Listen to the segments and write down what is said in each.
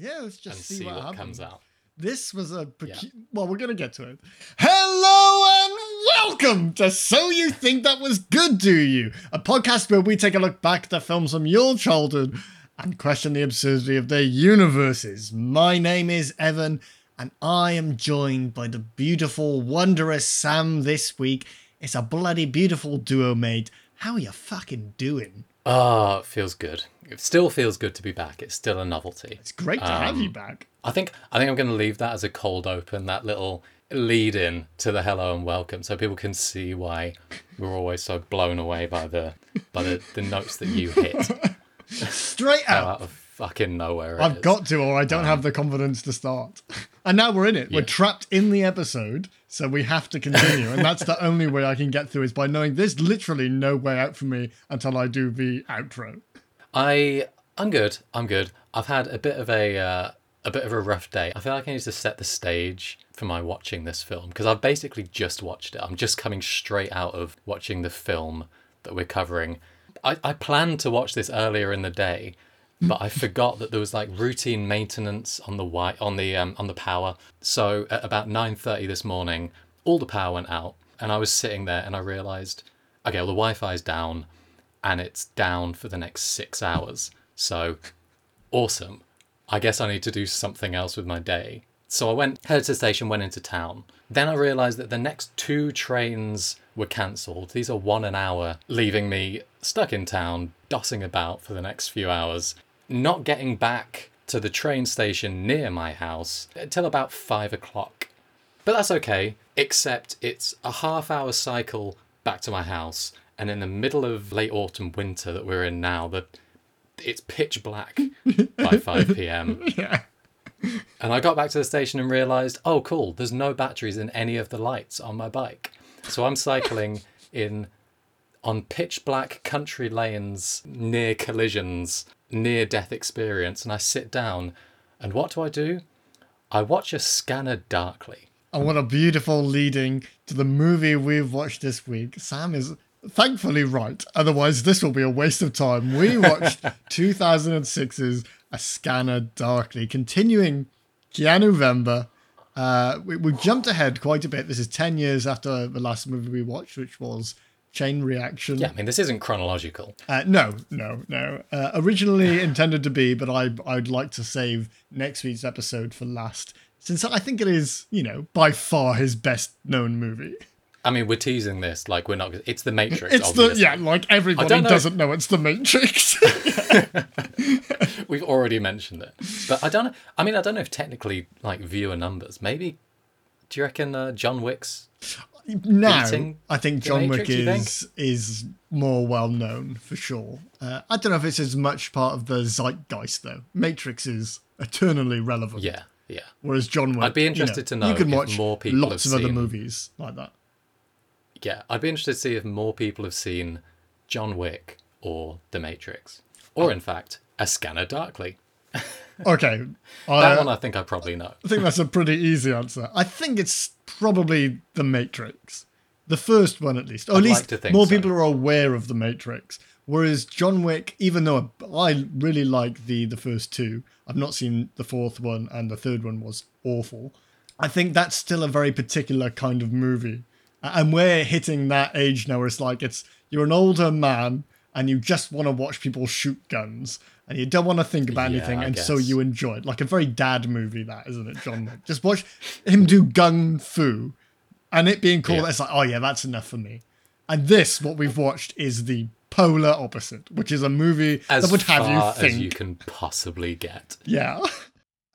Yeah, let's just and see, see what, what, happens. comes out. This was a pecu- well, we're gonna get to it. Hello and welcome to So You Think That Was Good, Do You? A podcast where we take a look back at the films from your childhood and question the absurdity of their universes. My name is Evan, and I am joined by the beautiful, wondrous Sam this week. It's a bloody beautiful duo, mate. How are you fucking doing? Oh, it feels good. It still feels good to be back. It's still a novelty. It's great to have Um, you back. I think I think I'm going to leave that as a cold open, that little lead in to the hello and welcome, so people can see why we're always so blown away by the by the, the notes that you hit Straight out. out of fucking nowhere. I've is. got to, or I don't have the confidence to start. And now we're in it. We're trapped in the episode, so we have to continue. and that's the only way I can get through is by knowing there's literally no way out for me until I do the outro. I I'm good. I'm good. I've had a bit of a uh, a bit of a rough day. I feel like I need to set the stage for my watching this film because I've basically just watched it. I'm just coming straight out of watching the film that we're covering. I, I planned to watch this earlier in the day, but I forgot that there was like routine maintenance on the wi- on the um, on the power. So at about 9:30 this morning, all the power went out, and I was sitting there and I realized, okay, well the Wi-Fi's down and it's down for the next six hours. So awesome. I guess I need to do something else with my day. So I went, headed to the station, went into town. Then I realised that the next two trains were cancelled. These are one an hour, leaving me stuck in town, dossing about for the next few hours, not getting back to the train station near my house until about five o'clock. But that's okay, except it's a half hour cycle back to my house, and in the middle of late autumn winter that we're in now, that it's pitch black by 5 p.m. Yeah. And I got back to the station and realized, oh, cool, there's no batteries in any of the lights on my bike. So I'm cycling in on pitch black country lanes near collisions, near death experience, and I sit down, and what do I do? I watch a scanner darkly. And what a beautiful leading to the movie we've watched this week. Sam is thankfully right. Otherwise, this will be a waste of time. We watched 2006's A Scanner Darkly, continuing Keanu-vember. Uh, we, we jumped ahead quite a bit. This is 10 years after the last movie we watched, which was Chain Reaction. Yeah, I mean, this isn't chronological. Uh, no, no, no. Uh, originally intended to be, but I I'd like to save next week's episode for last, since I think it is, you know, by far his best known movie. I mean, we're teasing this like we're not. It's the Matrix. It's the yeah, like everybody know- doesn't know it's the Matrix. We've already mentioned it, but I don't know. I mean, I don't know if technically like viewer numbers. Maybe. Do you reckon uh, John Wick's? Now, I think John Wick is is more well known for sure. Uh, I don't know if it's as much part of the zeitgeist though. Matrix is eternally relevant. Yeah, yeah. Whereas John Wick, I'd be you interested to know You know can watch more people lots of other movies like that. Yeah, I'd be interested to see if more people have seen John Wick or The Matrix, or in fact, A Scanner Darkly. Okay, That I, one I think I probably know. I think that's a pretty easy answer. I think it's probably The Matrix. The first one, at least. Or at I'd like least to think more so. people are aware of The Matrix. Whereas John Wick, even though I really like the, the first two, I've not seen the fourth one, and the third one was awful. I think that's still a very particular kind of movie. And we're hitting that age now where it's like it's you're an older man and you just want to watch people shoot guns and you don't want to think about Yeah, anything I and so you enjoy it. Like a very dad movie, that isn't it, John Wick? Just watch him do gung fu and it being cool. Yeah. It's like, oh yeah, that's enough for me. And this, what we've watched, is the polar opposite, which is a movie As that would have far you think as you can possibly get. yeah.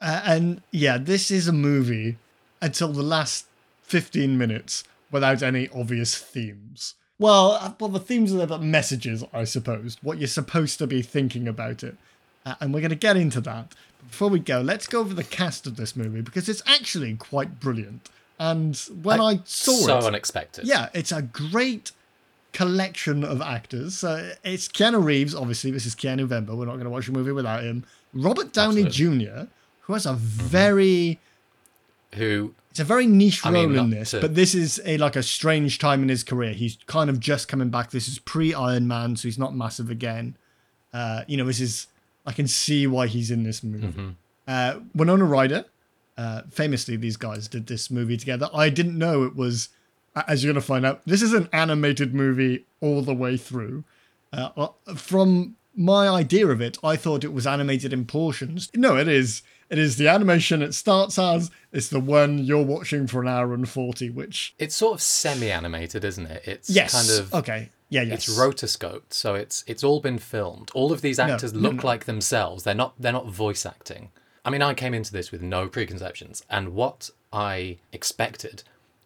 Uh, and yeah, this is a movie until the last 15 minutes without any obvious themes. Well, uh, well, the themes are the messages, I suppose, what you're supposed to be thinking about it. Uh, and we're going to get into that. Before we go, let's go over the cast of this movie because it's actually quite brilliant. And when I, saw so it, so unexpected. yeah, it's a great collection of actors. Uh, it's Keanu Reeves, obviously. This is Keanu-vember. We're not going to watch a movie without him. Robert Downey Jr., who has a very Who it's a very niche I role mean, in this, to- but this is a like a strange time in his career. He's kind of just coming back. This is pre Iron Man, so he's not massive again. Uh, you know, this is I can see why he's in this movie. Mm-hmm. Uh, Winona Ryder, uh, famously, these guys did this movie together. I didn't know it was, as you're going to find out, this is an animated movie all the way through. Uh, uh, from my idea of it, I thought it was animated in portions. No, it is. It is the animation it starts as. It's the one you're watching for an hour and 40, which. It's sort of semi animated, isn't it? It's Yes. kind of. Okay. Yeah, yes. It's rotoscoped, so it's it's all been filmed. All of these actors no, look no. like themselves. They're not they're not voice acting. I mean, I came into this with no preconceptions, and what I expected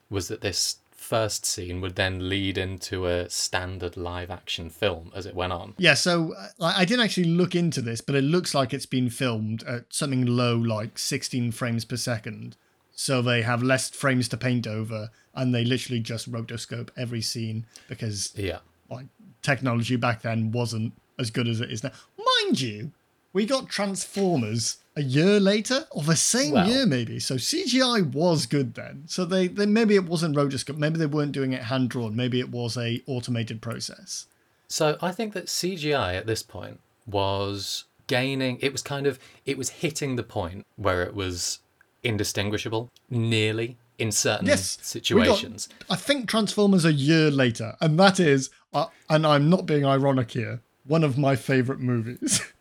was that this first scene would then lead into a standard live action film as it went on. Yeah, so uh, I I didn't actually look into this, but it looks like it's been filmed at something low, like 16 frames per second. So they have less frames to paint over, and they literally just rotoscope every scene because Yeah. like technology back then wasn't as good as it is now. Mind you, we got Transformers a year later, or the same Well- year maybe. So CGI was good then. So they, they maybe it wasn't rotoscope, maybe they weren't doing it hand drawn, maybe it was a automated process. So I think that CGI at this point was gaining. It was kind of it was hitting the point where it was indistinguishable, nearly in certain Yes, we got- situations. I think Transformers a year later, and that is, uh, and I'm not being ironic here, one of my favorite movies.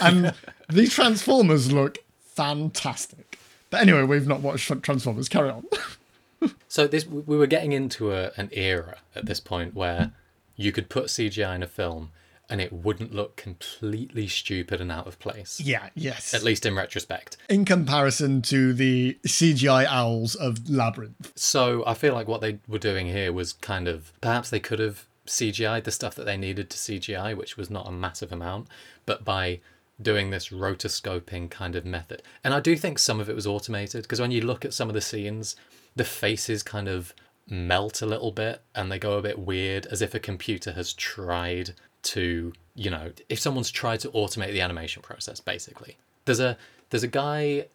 and these Transformers look fantastic. But anyway, we've not watched Transformers. Carry on. So this we were getting into a, an era at this point where you could put CGI in a film and it wouldn't look completely stupid and out of place. yeah, yes. At least in retrospect. In comparison to the CGI owls of Labyrinth. So I feel like what they were doing here was kind of perhaps they could have CGI'd the stuff that they needed to CGI, which was not a massive amount, but by doing this rotoscoping kind of method. And I do think some of it was automated because when you look at some of the scenes, the faces kind of melt a little bit and they go a bit weird as if a computer has tried to, you know, if someone's tried to automate the animation process basically. There's a there's a guy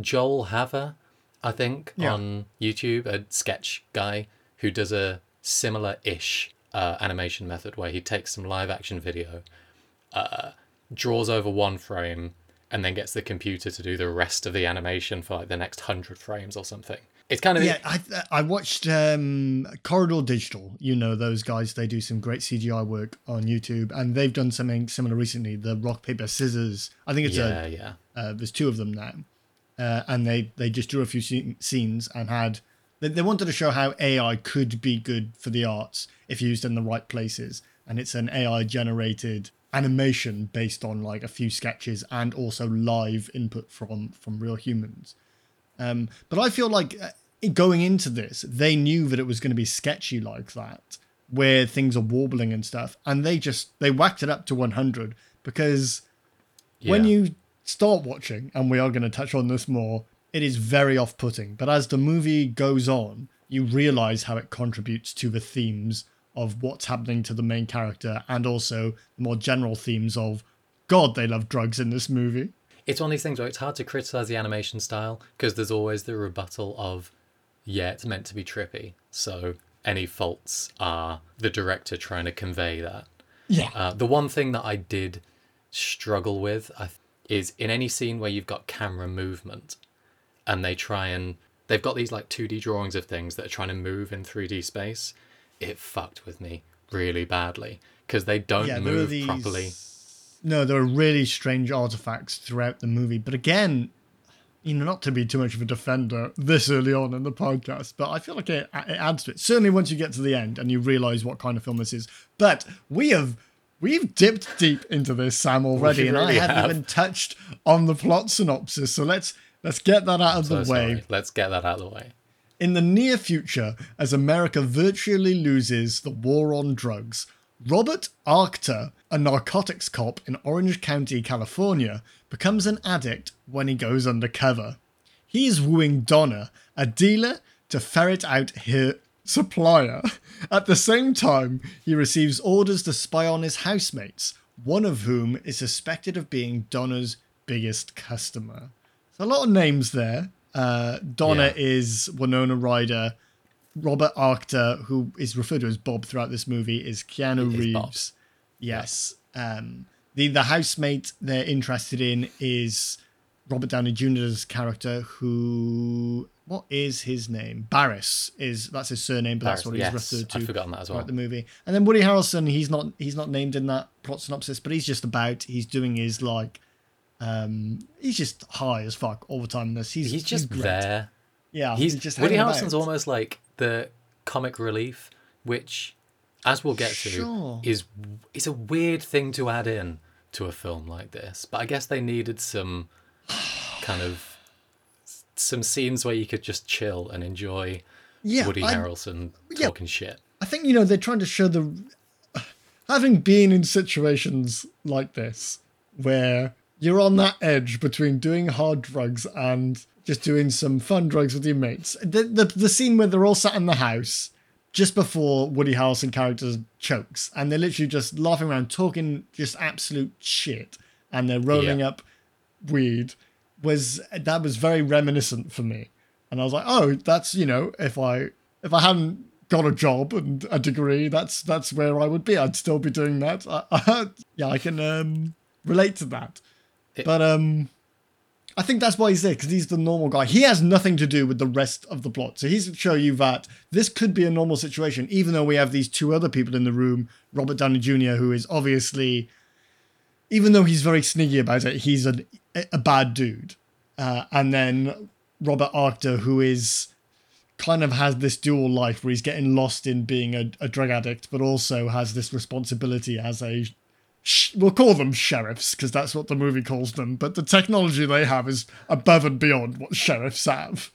Joel Haver, I think, Yeah. on YouTube, a sketch guy who does a similar ish uh, animation method where he takes some live action video, uh, draws over one frame, and then gets the computer to do the rest of the animation for like the next hundred frames or something. It's kind of Yeah, I I watched um, Corridor Digital. You know those guys. They do some great CGI work on YouTube, and they've done something similar recently. The rock paper scissors. I think it's yeah, a yeah. Uh, there's two of them now, uh, and they they just drew a few scene- scenes and had they, they wanted to show how AI could be good for the arts if used in the right places. And it's an AI generated animation based on like a few sketches and also live input from from real humans. Um, but I feel like uh, going into this, they knew that it was going to be sketchy like that, where things are warbling and stuff, and they just they whacked it up to 100 because when you start watching, and we are going to touch on this more, it is very off putting. But as the movie goes on, you realize how it contributes to the themes of what's happening to the main character and also the more general themes of God, they love drugs in this movie. It's one of these things where it's hard to criticize the animation style because there's always the rebuttal of, yeah, it's meant to be trippy. So any faults are the director trying to convey that. Yeah. Uh, the one thing that I did struggle with I, th- is in any scene where you've got camera movement and they try and they've got these like 2D drawings of things that are trying to move in 3D space, it fucked with me really badly because they don't yeah, move these. properly. No, there are really strange artifacts throughout the movie. But again, you know, not to be too much of a defender this early on in the podcast, but I feel like it, it adds to it. Certainly once you get to the end and you realize what kind of film this is. But we have we've dipped deep into this, Sam, already, and I haven't have. even touched on the plot synopsis. So let's let's get that out of So the way. sorry. Let's get that out of the way. In the near future, as America virtually loses the war on drugs, Robert Arctor, a narcotics cop in Orange County, California, becomes an addict when he goes undercover. He is wooing Donna, a dealer, to ferret out her supplier. At the same time, he receives orders to spy on his housemates, one of whom is suspected of being Donna's biggest customer. So a lot of names there. Uh, Donna Yeah. is Winona Ryder. Robert Arctor, who is referred to as Bob throughout this movie, is Keanu is Bob. Reeves. Yes. Um, the the housemate they're interested in is Robert Downey Jr.'s character, who what is his name? Barris is that's his surname, but that's what he's yes, referred to I'd forgotten that as well. throughout the movie. And then Woody Harrelson, he's not he's not named in that plot synopsis, but he's just about he's doing his like um he's just high as fuck all the time in this. He's He's just great. there. Yeah, He's just Woody Harrelson's about. almost like the comic relief, which, as we'll get to, is is a weird thing to add in to a film like this. But I guess they needed some kind of some scenes where you could just chill and enjoy yeah, Woody I- Harrelson yeah. talking shit. I think you know they're trying to show the having been in situations like this where you're on that edge between doing hard drugs and just doing some fun drugs with your mates. The the, the scene where they're all sat in the house just before Woody Harrelson character chokes and they're literally just laughing around talking just absolute shit and they're rolling Yeah. up weed was that was very reminiscent for me and i was like oh that's you know if i if i hadn't got a job and a degree that's that's where i would be i'd still be doing that I, yeah i can um relate to that But um i think that's why he's there because he's the normal guy he has nothing to do with the rest of the plot so he's to show you that this could be a normal situation even though we have these two other people in the room robert downey jr who is obviously even though he's very sneaky about it, he's a, a bad dude. Uh, and then Robert Arctor, who is kind of has this dual life where he's getting lost in being a, a drug addict, but also has this responsibility as a. We'll call them sheriffs because that's what the movie calls them. But the technology they have is above and beyond what sheriffs have.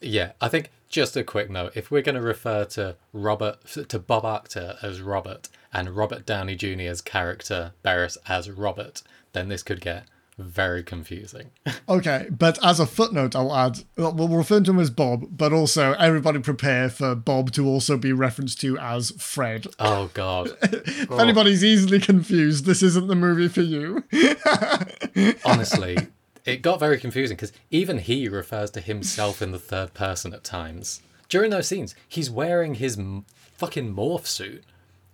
Yeah, I think just a quick note: if we're going to refer to Robert to Bob Arctor as Robert and Robert Downey Jr.'s character Barris as Robert, then this could get very confusing. Okay, but as a footnote, I'll add well, refer to him as Bob, but also everybody prepare for Bob to also be referenced to as Fred. oh God! If anybody's easily confused, this isn't the movie for you. Honestly, it got very confusing because even he refers to himself in the third person at times. During those scenes, he's wearing his m- fucking morph suit,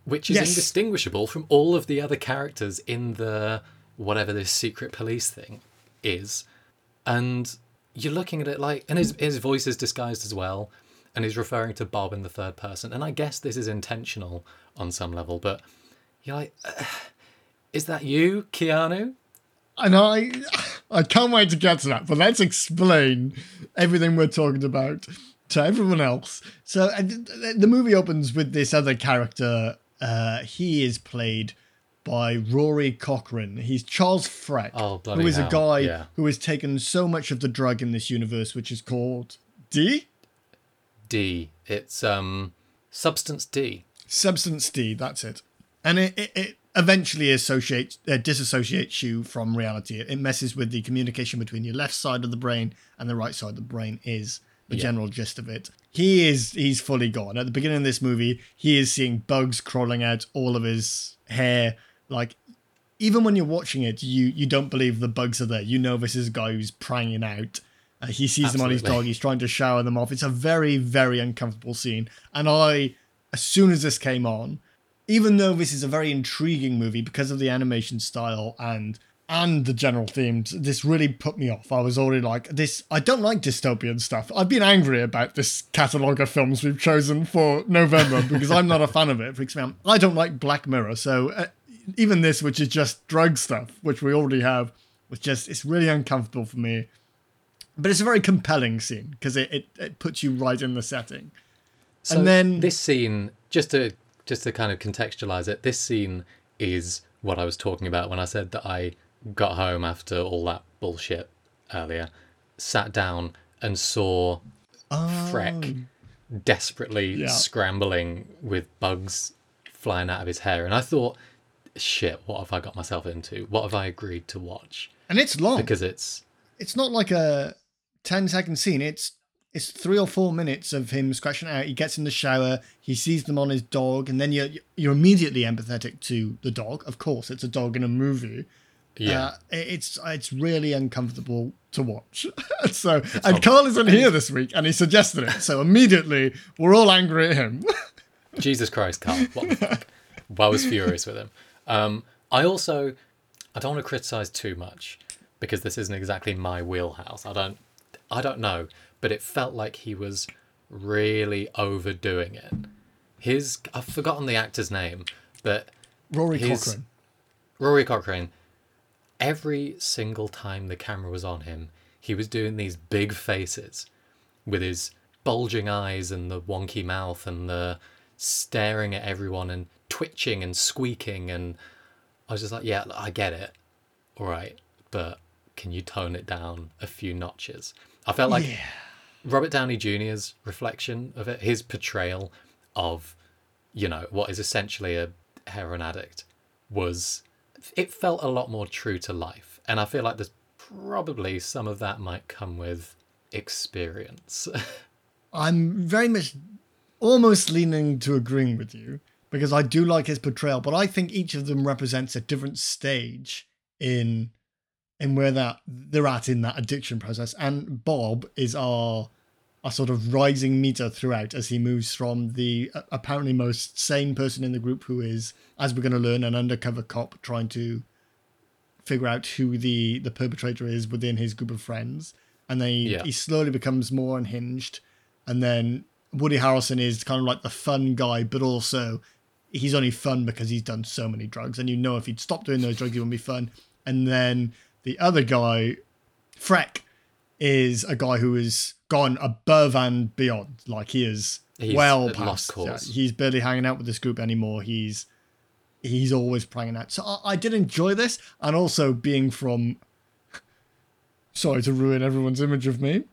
which is Yes. indistinguishable from all of the other characters in the whatever this secret police thing is. And you're looking at it like, and his, his voice is disguised as well, and he's referring to Bob in the third person. And I guess this is intentional on some level, but you're like, is that you, Keanu? And I, I can't wait to get to that. But let's explain everything we're talking about to everyone else. So uh, th- th- the movie opens with this other character. Uh, he is played by Rory Cochrane. He's Charles Freck, Oh, who is a guy yeah. who has taken so much of the drug in this universe, which is called D. D. It's um substance D. Substance D, that's it. And it, it, it eventually associates, uh, disassociates you from reality. It, it messes with the communication between your left side of the brain and the right side of the brain is the Yeah. general gist of it. He is, he's fully gone. At the beginning of this movie, he is seeing bugs crawling out all of his hair. Like, even when you're watching it, you, you don't believe the bugs are there. You know this is a guy who's prying out. Uh, he sees them on his dog. He's trying to shower them off. It's a very, very uncomfortable scene. And I, as soon as this came on, even though this is a very intriguing movie because of the animation style and and the general themes, this really put me off. I was already like, this. I don't like dystopian stuff. I've been angry about this catalogue of films we've chosen for November because I'm not a fan of it. It freaks me out. I don't like Black Mirror, so uh, even this, which is just drug stuff, which we already have, was just it's really uncomfortable for me. But it's a very compelling scene because it, it, it puts you right in the setting. So And then- this scene, just to just to kind of contextualize it, this scene is what I was talking about when I said that I got home after all that bullshit earlier, sat down and saw Freck oh. desperately Yeah. scrambling with bugs flying out of his hair, and I thought, shit, what have I got myself into? What have I agreed to watch? And it's long. Because it's it's not like a 10 second scene. It's it's three or four minutes of him scratching out. He gets in the shower, he sees them on his dog, and then you're you're immediately empathetic to the dog. Of course, it's a dog in a movie. yeah. Uh, it's it's really uncomfortable to watch. so and Carl isn't here this week, and he suggested it. So immediately we're all angry at him. Jesus Christ, Carl. What the fuck? I was furious with him. Um, I also, I don't want to criticize too much, because this isn't exactly my wheelhouse. I don't I don't know, but it felt like he was really overdoing it. His I've forgotten the actor's name, but Rory his- Cochrane. Rory Cochrane, every single time the camera was on him, he was doing these big faces with his bulging eyes and the wonky mouth and the staring at everyone and twitching and squeaking. And I was just like, yeah, I get it. All right. But can you tone it down a few notches? I felt like yeah. Robert Downey Jr.'s reflection of it, his portrayal of, you know, what is essentially a heroin addict, was it felt a lot more true to life. And I feel like there's probably some of that might come with experience. I'm very much almost leaning to agreeing with you because I do like his portrayal, but I think each of them represents a different stage in in where that they're at in that addiction process. And Bob is our a sort of rising meter throughout as he moves from the apparently most sane person in the group who is, as we're going to learn, an undercover cop trying to figure out who the the perpetrator is within his group of friends, and then he, Yeah. he slowly becomes more unhinged, and then Woody Harrelson is kind of like the fun guy, but also he's only fun because he's done so many drugs, and you know if he'd stop doing those drugs, he wouldn't be fun. And then the other guy, Freck, is a guy who has gone above and beyond. Like he is He's well past. yeah, he's barely hanging out with this group anymore. He's he's always pranging out. So I, I did enjoy this, and also being from. Sorry to ruin everyone's image of me.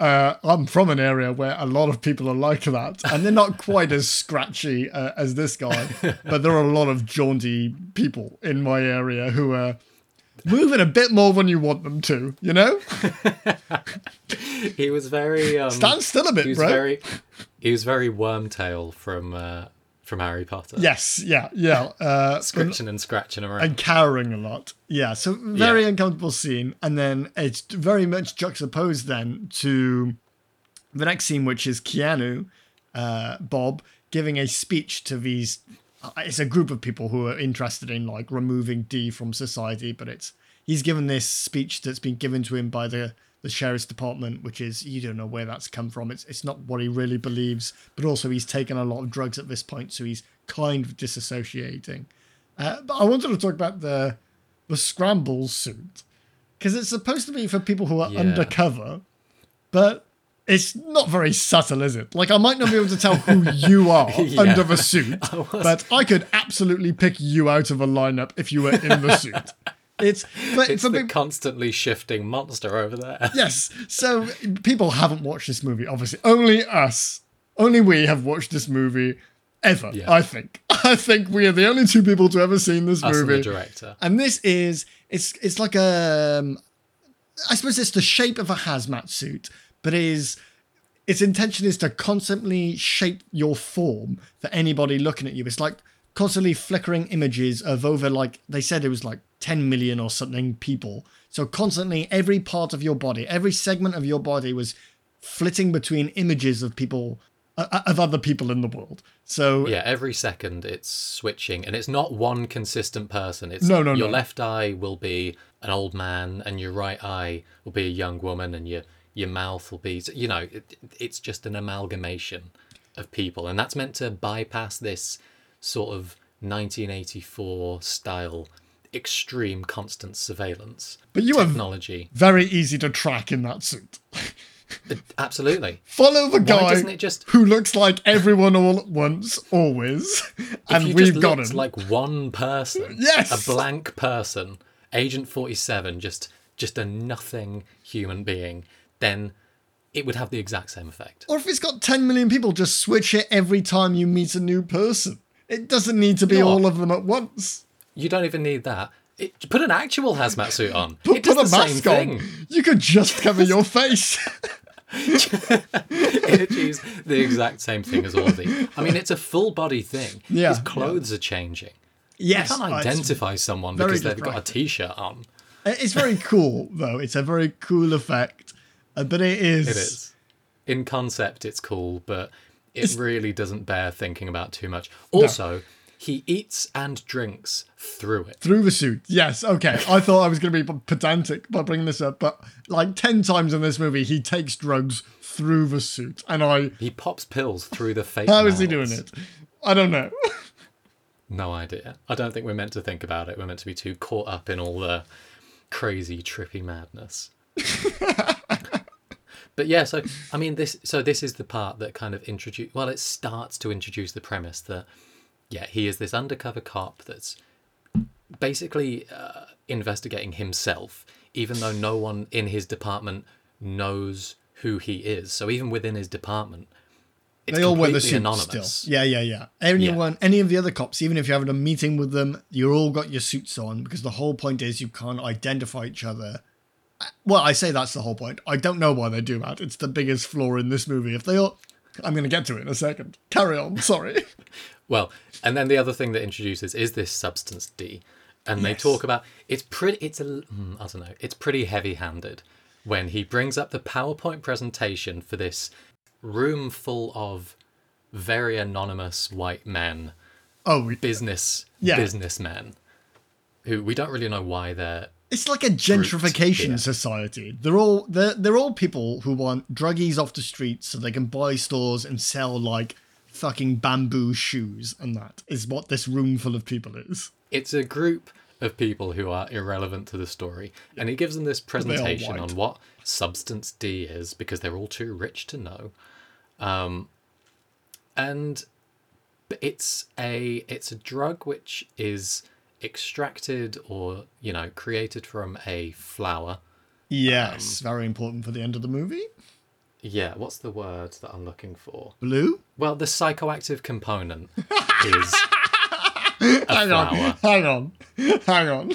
Uh, I'm from an area where a lot of people are like that, and they're not quite as scratchy uh, as this guy, but there are a lot of jaunty people in my area who are moving a bit more when you want them to. You know, he was very um, stand still a he bit, was bro. very he was very wormtail from uh, from Harry Potter. Yes, yeah, yeah. Uh, Scratching and scratching around. and cowering a lot. Yeah, so very uncomfortable scene, and then it's very much juxtaposed then to the next scene, which is Keanu, uh, Bob, giving a speech to these. uh, It's a group of people who are interested in like removing D from society, but it's he's given this speech that's been given to him by the the sheriff's department, which is you don't know where that's come from. It's it's not what he really believes, but also he's taken a lot of drugs at this point, so he's kind of disassociating. Uh, but I wanted to talk about the the scramble suit because it's supposed to be for people who are Yeah. undercover, but it's not very subtle, is it? Like I might not be able to tell who you are Yeah. under the suit, but I could absolutely pick you out of a lineup if you were in the suit. It's but it's the constantly shifting monster over there. yes. So people haven't watched this movie, obviously. Only us, only we have watched this movie ever. Yeah. I think. I think we are the only two people to ever seen this Us and movie. the director. And this is it's it's like a um, I suppose it's the shape of a hazmat suit, but it is its intention is to constantly shape your form for anybody looking at you. It's like constantly flickering images of over like they said it was like 10 million or something people. So constantly every part of your body, every segment of your body was flitting between images of people uh, of other people in the world. So Yeah, every second it's switching, and it's not one consistent person. It's No, no, your no. left eye will be an old man, and your right eye will be a young woman, and your your mouth will be, you know, it, it's just an amalgamation of people, and that's meant to bypass this sort of 1984 style extreme constant surveillance But you are- technology. very easy to track in that suit. Uh, absolutely. Follow the guy doesn't it just- who looks like everyone all at once, always, and we've just got him. like one person Yes! a blank person agent 47 just just a nothing human being then it would have the exact same effect or if it's got 10 million people, just switch it every time you meet a new person. It doesn't need to be all of them at once. You don't even need that it, put an actual hazmat suit on Put, put a mask on. thing You could just cover your face. it achieves the exact same thing as all of these i mean it's a full body thing Yeah, his clothes are changing yes. you can't identify someone because they've got a t-shirt on It's very cool, though. It's a very cool effect. Uh, but it is. It is. In concept, it's cool, but it really doesn't bear thinking about too much. Also, he eats and drinks through it. Through the suit. Yes, okay. I thought I was going to be pedantic by bringing this up, but like 10 times in this movie, he takes drugs through the suit. And I. He pops pills through the fake. How is he doing it? I don't know. no idea. I don't think we're meant to think about it. We're meant to be too caught up in all the crazy, trippy madness. but yeah, so I mean, this. So this is the part that kind of introduce. Well, it starts to introduce the premise that yeah, he is this undercover cop that's basically uh, investigating himself, even though no one in his department knows who he is. So even within his department, they all wear the suit anonymous. still. Yeah, yeah, yeah. Anyone, yeah. any of the other cops, even if you're having a meeting with them, you're all got your suits on because the whole point is you can't identify each other. Well, I say that's the whole point. I don't know why they do that. It's the biggest flaw in this movie. If they all, I'm going to get to it in a second. Carry on. Sorry. well, and then the other thing that introduces is this substance D, and yes. they talk about it's pretty. It's a hmm, I don't know. It's pretty heavy-handed when he brings up the PowerPoint presentation for this room full of very anonymous white men. Oh, business yeah. businessmen who we don't really know why they're. It's like a gentrification society. They're all they're they're all people who want druggies off the streets so they can buy stores and sell like fucking bamboo shoes, and that is what this room full of people is. It's a group of people who are irrelevant to the story, and he gives them this presentation on what substance D is because they're all too rich to know. Um, and it's a it's a drug which is extracted or you know created from a flower. Yes, um, very important for the end of the movie. Yeah, what's the word that I'm looking for? Blue? Well, the psychoactive component is hang flower. on, hang on, hang on.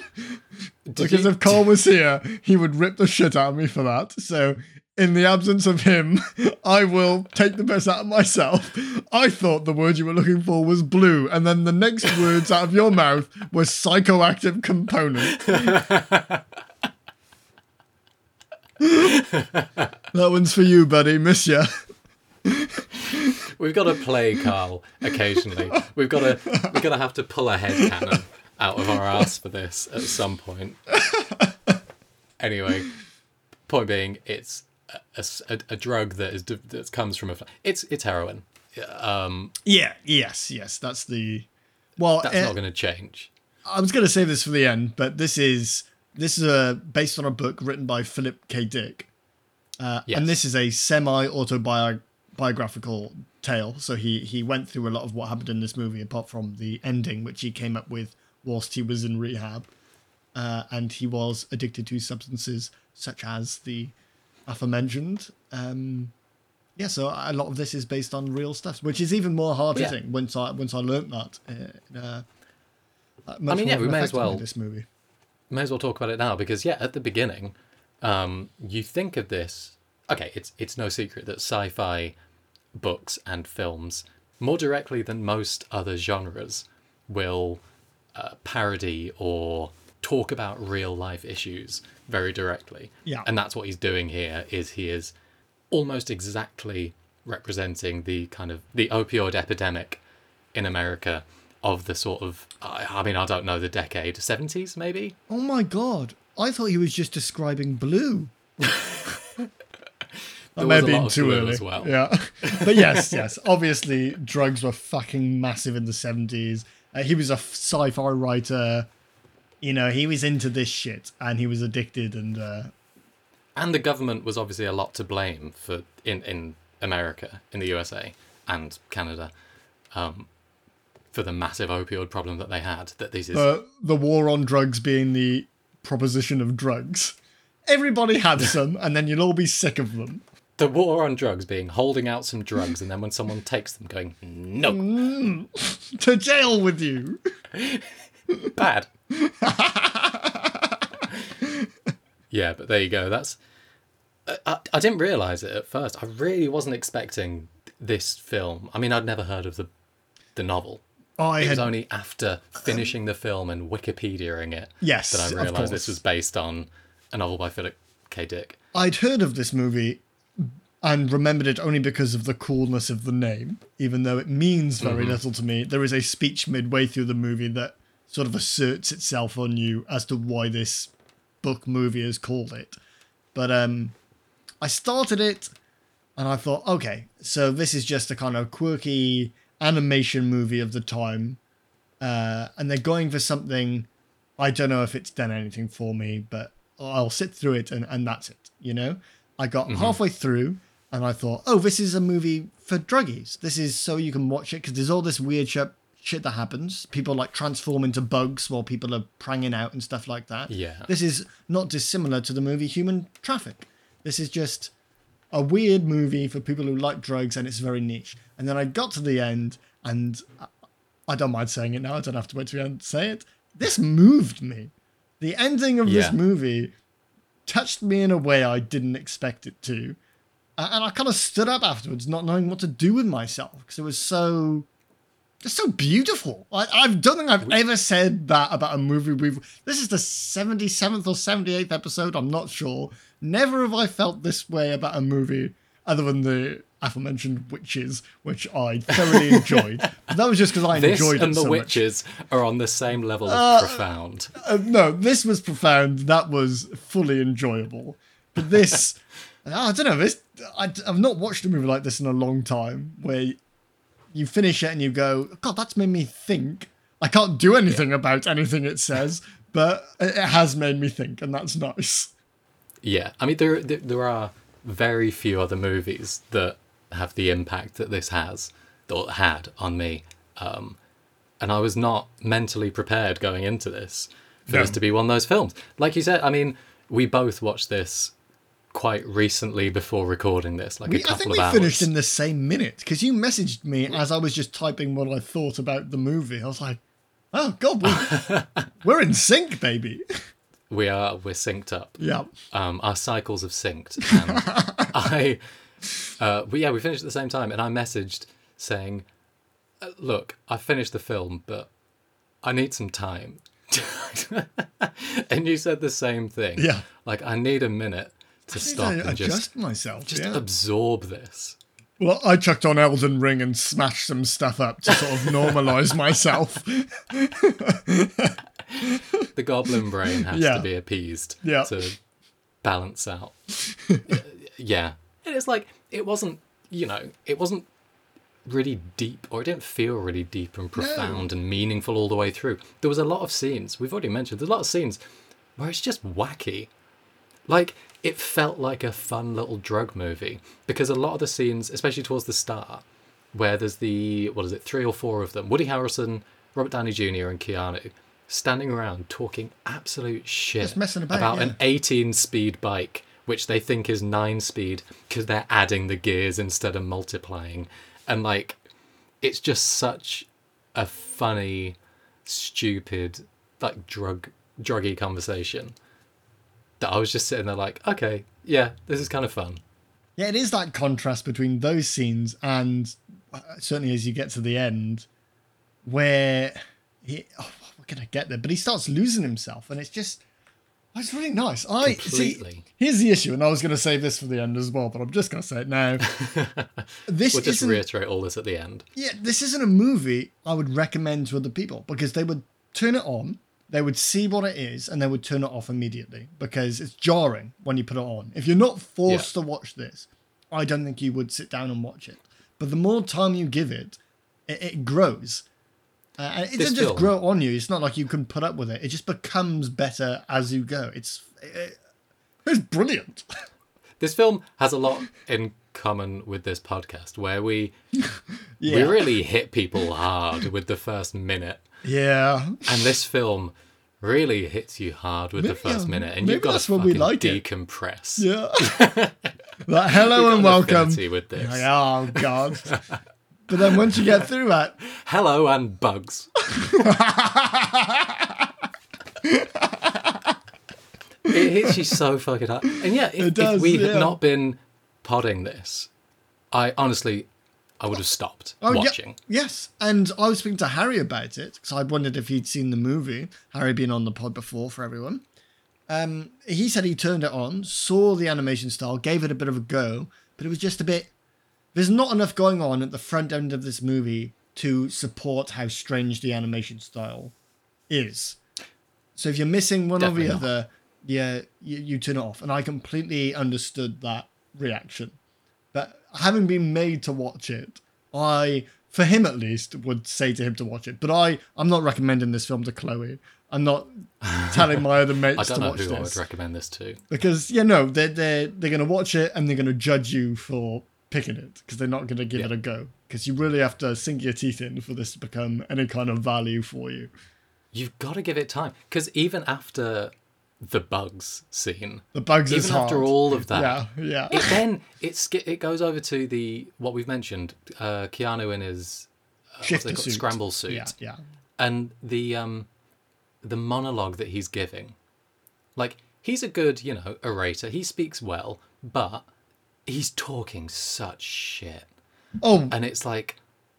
Did because you... if Cole was here, he would rip the shit out of me for that. So, in the absence of him, I will take the best out of myself. I thought the word you were looking for was blue, and then the next words out of your mouth was psychoactive component. that one's for you, buddy. Miss ya. We've got to play Carl occasionally. We've got to we're gonna have to pull a head cannon out of our ass for this at some point. Anyway, point being, it's a, a, a drug that is that comes from a it's it's heroin. Um, yeah. Yes. Yes. That's the. Well, that's uh, not going to change. I was going to save this for the end, but this is this is a based on a book written by Philip K. Dick, uh, yes. and this is a semi autobiographical tale. So he he went through a lot of what happened in this movie, apart from the ending, which he came up with whilst he was in rehab, uh, and he was addicted to substances such as the aforementioned. Um, yeah, so a lot of this is based on real stuff, which is even more hard hitting yeah. once I once I learnt that. Uh, uh, I mean, yeah, we may as well this movie may as well talk about it now because yeah, at the beginning, um, you think of this. Okay, it's it's no secret that sci-fi books and films, more directly than most other genres, will uh, parody or talk about real life issues very directly. Yeah, and that's what he's doing here. Is he is almost exactly representing the kind of the opioid epidemic in America of the sort of I mean I don't know the decade 70s maybe? Oh my god. I thought he was just describing blue. That may have been too early. as well. yeah. But yes yes. Obviously drugs were fucking massive in the 70s uh, he was a sci-fi writer. You know he was into this shit and he was addicted and uh... and the government was obviously a lot to blame for in in America in the USA and Canada. Um, for the massive opioid problem that they had. That this is uh, the war on drugs being the proposition of drugs. Everybody had some, and then you'll all be sick of them. The war on drugs being holding out some drugs, and then when someone takes them, going no, mm, to jail with you. Bad. yeah, but there you go. That's. I, I didn't realize it at first. I really wasn't expecting this film. I mean, I'd never heard of the the novel. I it had... was only after finishing the film and Wikipediaing it yes, that I realised this was based on a novel by Philip K. Dick. I'd heard of this movie and remembered it only because of the coolness of the name, even though it means very little to me. There is a speech midway through the movie that sort of asserts itself on you as to why this book movie is called it. But um, I started it and I thought, okay, so this is just a kind of quirky animation movie of the time. Uh, and they're going for something. I don't know if it's done anything for me, but I'll sit through it and, and that's it. You know, I got halfway through and I thought, oh, this is a movie for druggies. This is so you can watch it because there's all this weird shit, shit that happens. People like transform into bugs while people are pranging out and stuff like that. Yeah. This is not dissimilar to the movie Human Traffic. This is just a weird movie for people who like drugs and it's very niche. And then I got to the end and I- don't mind saying it now. I don't have to wait to the end to say it. This moved me. The ending of Yeah. this movie touched me in a way I didn't expect it to. And I kind of stood up afterwards, not knowing what to do with myself because it was so, just so beautiful. I, I don't think I've ever said that about a movie we've. This is the seventy seventh or seventy eighth episode. I'm not sure. Never have I felt this way about a movie other than the aforementioned Witches, which I thoroughly enjoyed. But that was just because I This enjoyed and the so much. witches are on the same level of profound. Uh, no, this was profound. That was fully enjoyable. But this, I don't know. This I, I've not watched a movie like this in a long time. Where you finish it and you go, God, that's made me think. I can't do anything about anything it says, but it has made me think, and that's nice. Yeah, I mean there there, there are very few other movies that have the impact that this has or had on me, um, and I was not mentally prepared going into this for this to be one of those films. Like you said, I mean, we both watched this quite recently before recording this, like a We, I couple think of we hours. finished in the same minute because you messaged me as I was just typing what I thought about the movie. I was like, oh, God, we, we're in sync, baby. We are we're synced up. yeah. um, our cycles have synced. And I, uh, we, yeah, we finished at the same time, and I messaged saying, uh, "Look, I finished the film, but I need some time." and you said the same thing. Yeah. like I need a minute to stop to and adjust just myself. just yeah. absorb this. Well, I chucked on Elden Ring and smashed some stuff up to sort of normalize myself. The goblin brain has Yeah. to be appeased Yeah. to balance out. yeah, and it's like it wasn't, you know, it wasn't really deep, or it didn't feel really deep and profound and meaningful all the way through. There was a lot of scenes we've already mentioned. There's a lot of scenes where it's just wacky. Like it felt like a fun little drug movie because a lot of the scenes, especially towards the start, where there's the what is it, three or four of them, Woody Harrelson, Robert Downey Jr. and Keanu, standing around talking absolute shit about, an yeah. 18 speed bike, which they think is nine speed because they're adding the gears instead of multiplying, and like it's just such a funny, stupid, like drug druggy conversation that I was just sitting there like, okay, yeah, this is kind of fun. Yeah, it is that contrast between those scenes and uh, certainly as you get to the end, where he, oh, we're gonna get there, but he starts losing himself, and it's just, oh, it's really nice. I see. Here's the issue, and I was gonna save this for the end as well, but I'm just gonna say it now. this We'll just reiterate all this at the end. Yeah, this isn't a movie I would recommend to other people because they would turn it on, they would see what it is, and they would turn it off immediately because it's jarring when you put it on. If you're not forced to watch this, I don't think you would sit down and watch it. But the more time you give it, it, it grows. Uh, and it This doesn't just film- grow on you. It's not like you can put up with it. It just becomes better as you go. It's it, it's brilliant. This film has a lot in common with this podcast where we yeah, we really hit people hard with the first minute. Yeah. And this film really hits you hard with the first um, minute, and you've got to fucking like it. decompress. Yeah. like, hello and an welcome. with this. Like, oh god. but then once you get through that, Hello and bugs. it hits you so fucking hard. And yeah, if, It does, if we yeah. had not been podding this, I honestly, I would have stopped oh, yeah, watching. yes. And I was speaking to Harry about it because I wondered if he'd seen the movie. Harry been on the pod before for everyone. Um, he said he turned it on, saw the animation style, gave it a bit of a go, but it was just a bit. There's not enough going on at the front end of this movie to support how strange the animation style is. So if you're missing one Definitely or the not. other, yeah, you, you turn it off. And I completely understood that reaction. But having been made to watch it, I, for him at least, would say to him to watch it. But I, I'm not recommending this film to Chloe. I'm not telling my other mates to watch it. I don't to know watch who I would recommend this to. because you know they're they're they're gonna watch it and they're gonna judge you for picking it because they're not gonna give Yeah. it a go because you really have to sink your teeth in for this to become any kind of value for you. You've got to give it time because even after the bugs scene, The bugs is even hard. after all of that, yeah, yeah, it then it's it goes over to the what we've mentioned, uh, Keanu in his uh, what's Shifter called? suit. scramble suit, yeah, yeah. and the um the monologue that he's giving, like he's a good you know orator, he speaks well, but he's talking such shit, Oh, and it's like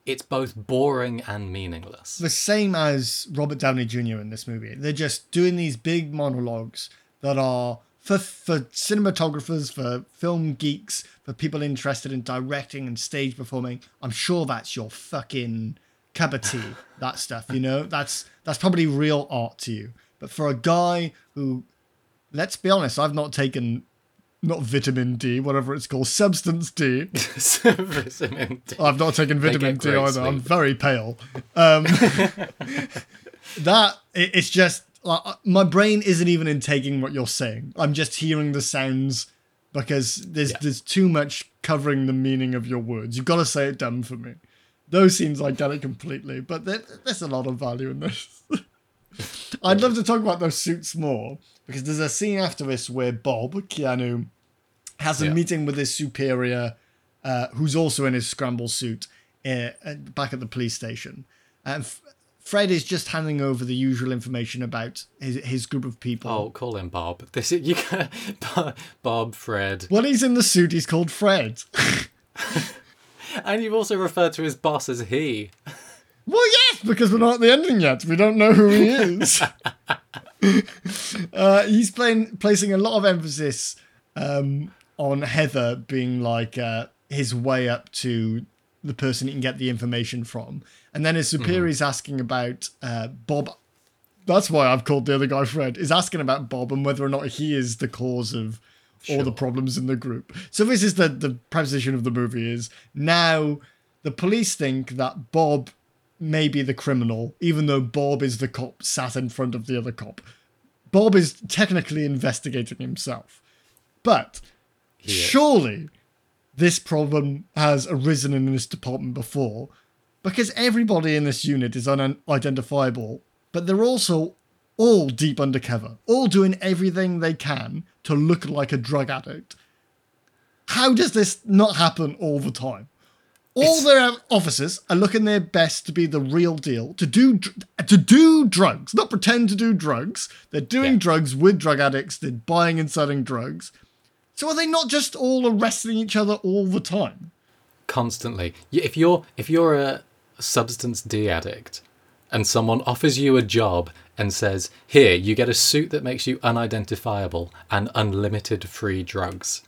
it's both boring and meaningless. the same as Robert Downey Jr. in this movie. They're just doing these big monologues that are for for cinematographers, for film geeks, for people interested in directing and stage performing. I'm sure that's your fucking cup of tea. that stuff, you know, that's that's probably real art to you. But for a guy who, let's be honest, I've not taken. Not vitamin D, whatever it's called, substance D. Vitamin D. I've not taken vitamin D either. I'm very pale. Um, that it, it's just like, uh, my brain isn't even in taking what you're saying. I'm just hearing the sounds because there's Yeah. there's too much covering the meaning of your words. You've got to say it dumb for me. Those scenes I get it completely, but there, there's a lot of value in this. I'd love to talk about those suits more because there's a scene after this where Bob Keanu has a Yeah. meeting with his superior, uh, who's also in his scramble suit, uh, back at the police station. And F- Fred is just handing over the usual information about his, his group of people. Oh, call him Bob. This is, you can, Bob, Fred, When he's in the suit, he's called Fred. and you've also referred to his boss as he. Well, yes, because we're not at the ending yet. We don't know who he is. uh, he's playing, placing a lot of emphasis um, on Heather being like uh, his way up to the person he can get the information from. And then his superior is asking about uh, Bob. That's why I've called the other guy Fred. Is asking about Bob and whether or not he is the cause of all the problems in the group. So this is the the preposition of the movie is now the police think that Bob may be the criminal, even though Bob is the cop sat in front of the other cop. Bob is technically investigating himself. But surely this problem has arisen in this department before because everybody in this unit is unidentifiable, but they're also all deep undercover, all doing everything they can to look like a drug addict. How does this not happen all the time? All It's- their officers are looking their best to be the real deal, to do to do drugs, not pretend to do drugs. They're doing Yeah. drugs with drug addicts. They're buying and selling drugs. So are they not just all arresting each other all the time? constantly. If you're if you're a substance D addict and someone offers you a job and says, "Here, you get a suit that makes you unidentifiable and unlimited free drugs."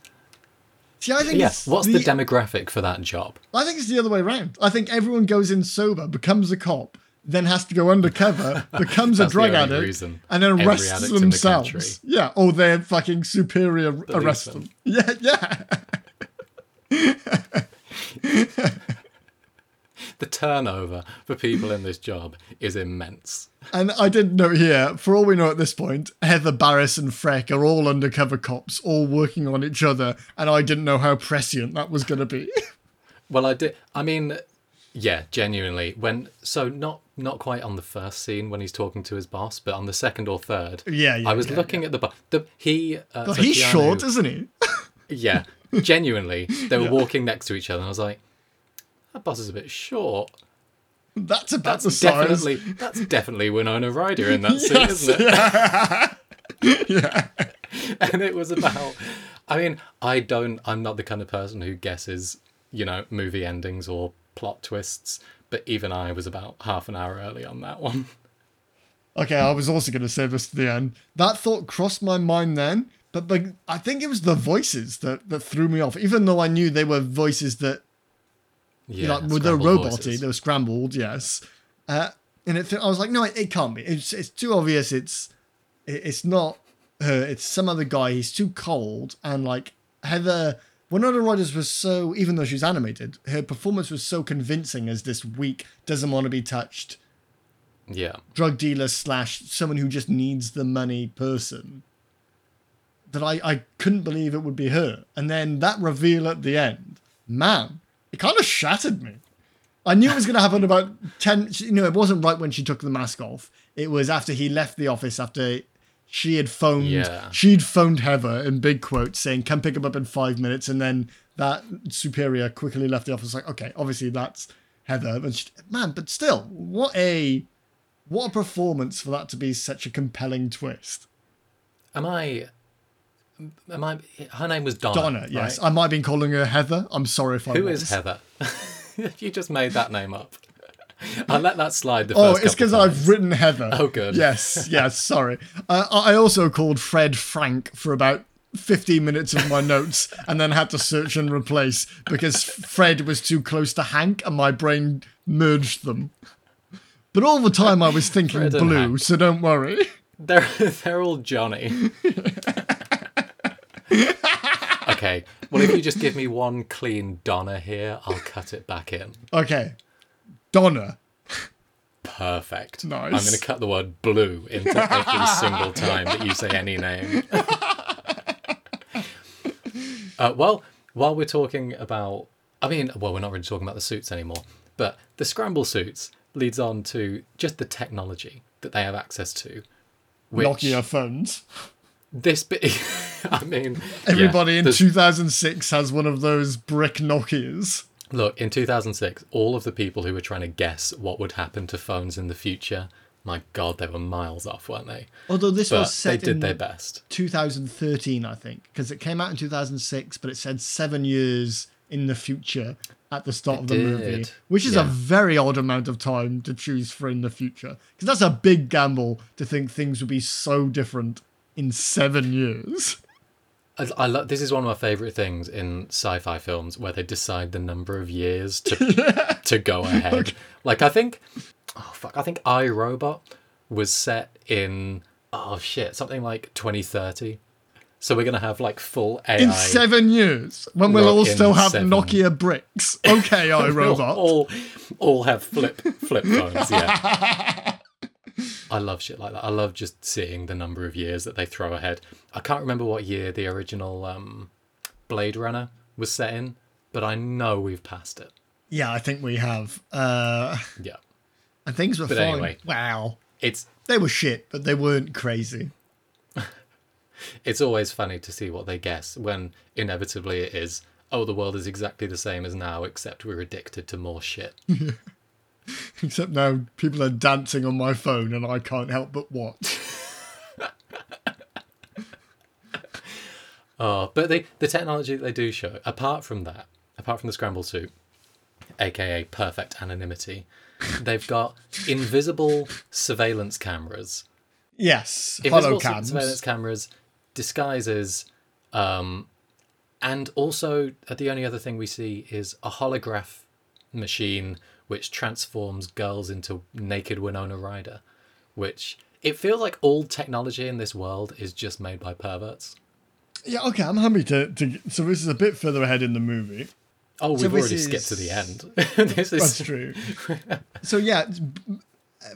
See, I think Yeah, what's the demographic for that job? I think it's the other way around. I think everyone goes in sober, becomes a cop, then has to go undercover, becomes a drug addict, and then arrests the themselves. country yeah, or their fucking superior arrests them. them. Yeah, yeah. The turnover for people in this job is immense. And I did note here, for all we know at this point, Heather Barris and Freck are all undercover cops, all working on each other, and I didn't know how prescient that was going to be. Well, I did. I mean, yeah, genuinely. When so not not quite on the first scene when he's talking to his boss, but on the second or third. Yeah, yeah, I was yeah, looking at the boss. The he. Uh, so he's Keanu- short, isn't he? Yeah, genuinely, they were walking next to each other, and I was like, "That bus is a bit short." That's about That's the size. definitely that's definitely Winona Ryder in that scene, isn't it? yeah. and it was about i mean i don't i'm not the kind of person who guesses you know movie endings or plot twists but even i was about half an hour early on that one Okay, I was also going to say this to the end. That thought crossed my mind then, but but I think it was the voices that that threw me off. Even though I knew they were voices that Yeah, with they're scrambled roboty, voices. they were scrambled, yes. Uh, and it, I was like, no, it, it can't be. It's it's too obvious. It's it, it's not her. It's some other guy. He's too cold. And like Heather, Winona Rogers was so, even though she's animated, her performance was so convincing as this weak, doesn't want to be touched Yeah. drug dealer slash someone who just needs the money person that I, I couldn't believe it would be her. And then that reveal at the end, man, it kind of shattered me. I knew it was going to happen about 10, you know, it wasn't right when she took the mask off. It was after he left the office, after she had phoned, Yeah. she'd phoned Heather in big quotes saying, come pick him up in five minutes. And then that superior quickly left the office like, okay, obviously that's Heather. But she, man, but still, what a, what a performance for that to be such a compelling twist. Am I? Am I? Her name was Donna. Donna, yes. right? I might have been calling her Heather. I'm sorry if I Who is Heather? you just made that name up. I'll let that slide. The Oh, it's because. I've written Heather. Oh, good. Yes, yes, sorry. Uh, I I also called Fred Frank for about 15 minutes of my notes and then had to search and replace because Fred was too close to Hank and my brain merged them. But all the time I was thinking blue, Hank. so don't worry. They're they're all Johnny. Okay. Well, if you just give me one clean Donna here, I'll cut it back in. Okay. Donna. Perfect. Nice. I'm going to cut the word blue into every single time that you say any name. uh, well, while we're talking about, I mean, well, we're not really talking about the suits anymore, but the scramble suits leads on to just the technology that they have access to. Which Nokia phones. This bit, I mean, yeah, Everybody in 2006 has one of those brick Nokias. Look, in 2006, all of the people who were trying to guess what would happen to phones in the future, my God, they were miles off, weren't they? Although this But was they did in their best. 2013, I think, because it came out in 2006, but it said seven years in the future at the start It of the movie, which is a very odd amount of time to choose for in the future. Because that's a big gamble to think things would be so different in seven years. I, I lo- this is one of my favorite things in sci-fi films where they decide the number of years to to go ahead. Like I think, oh fuck, I think I Robot was set in oh shit something like 2030. So we're gonna have like full AI. In seven years, when we'll Well, all still have seven. Nokia bricks. Okay, I We'll robot. all all have flip flip phones. Yeah. I love shit like that. I love just seeing the number of years that they throw ahead. I can't remember what year the original um, Blade Runner was set in, but I know we've passed it. Yeah, I think we have. Uh, Yeah. and things were But fine. anyway. Wow. It's They were shit, but they weren't crazy. it's always funny to see what they guess when inevitably it is, oh, the world is exactly the same as now, except we're addicted to more shit. Except now people are dancing on my phone and I can't help but watch. Oh, but they, the technology that they do show, apart from that, apart from the scramble suit, aka perfect anonymity, they've got invisible surveillance cameras. Yes, Invisible su- holocams. surveillance cameras, disguises, um, and also uh, the only other thing we see is a holograph machine which transforms girls into naked Winona Ryder, which it feels like all technology in this world is just made by perverts. Yeah, okay, I'm happy to, to. So this is a bit further ahead in the movie. Oh, we've So already skipped to the end. this That's is true. so yeah,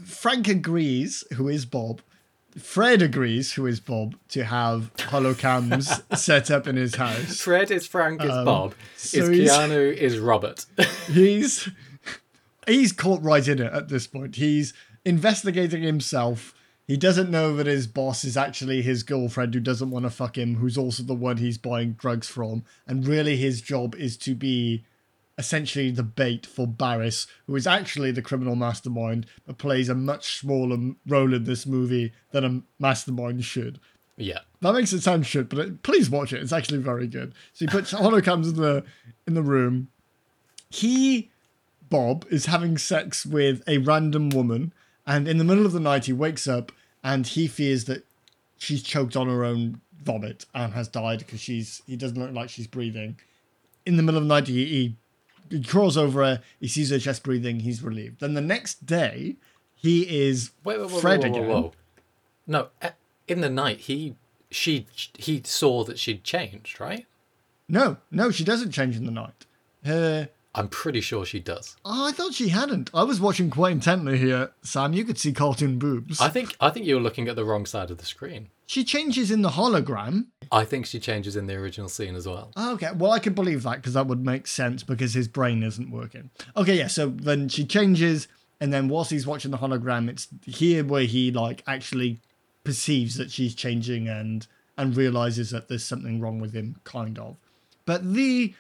Frank agrees, who is Bob. Fred agrees, who is Bob, to have holocams set up in his house. Fred is Frank is Bob. Um, so is Keanu is Robert. He's he's caught right in it at this point. He's investigating himself. He doesn't know that his boss is actually his girlfriend who doesn't want to fuck him, who's also the one he's buying drugs from. And really, his job is to be essentially the bait for Barris, who is actually the criminal mastermind, but plays a much smaller role in this movie than a mastermind should. yeah. That makes it sound shit, but it, please watch it. It's actually very good. So he puts holocams in the in the room. He, Bob, is having sex with a random woman, and in the middle of the night he wakes up and he fears that she's choked on her own vomit and has died because she's he doesn't look like she's breathing. In the middle of the night, he, he he crawls over her. He sees her chest breathing. He's relieved. Then the next day, he is Wait, wait, wait, Fred again. No, in the night he she he saw that she'd changed, right? No, no, she doesn't change in the night. Her I'm pretty sure she does. Oh, I thought she hadn't. I was watching quite intently here, Sam. You could see cartoon boobs. I think I think you were looking at the wrong side of the screen. She changes in the hologram. I think she changes in the original scene as well. Oh, Okay, well, I could believe that because that would make sense because his brain isn't working. Okay, yeah, so then she changes, and then whilst he's watching the hologram, it's here where he like actually perceives that she's changing and and realizes that there's something wrong with him, kind of. But the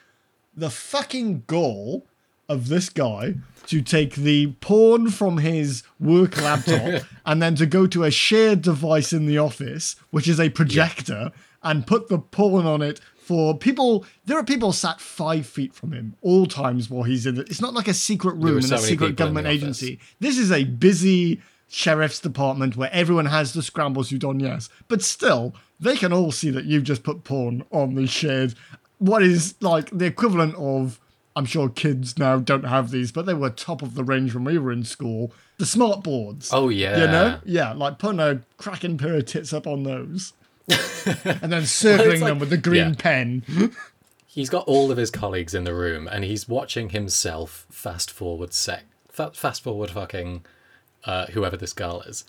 the fucking goal of this guy to take the porn from his work laptop and then to go to a shared device in the office, which is a projector, and put the porn on it for people. There are people sat five feet from him all times while he's in it. It's not like a secret room in so a secret people in the government office. agency. This is a busy sheriff's department where everyone has the scramble suit on, yes. But still, they can all see that you've just put porn on the shared, what is like the equivalent of, I'm sure kids now don't have these, but they were top of the range when we were in school. The smart boards. Oh yeah. You know? Yeah, like putting a cracking pair of tits up on those. and then circling like- them with the green yeah. pen. He's got all of his colleagues in the room, and he's watching himself fast forward sec, fa- fast forward fucking uh, whoever this girl is.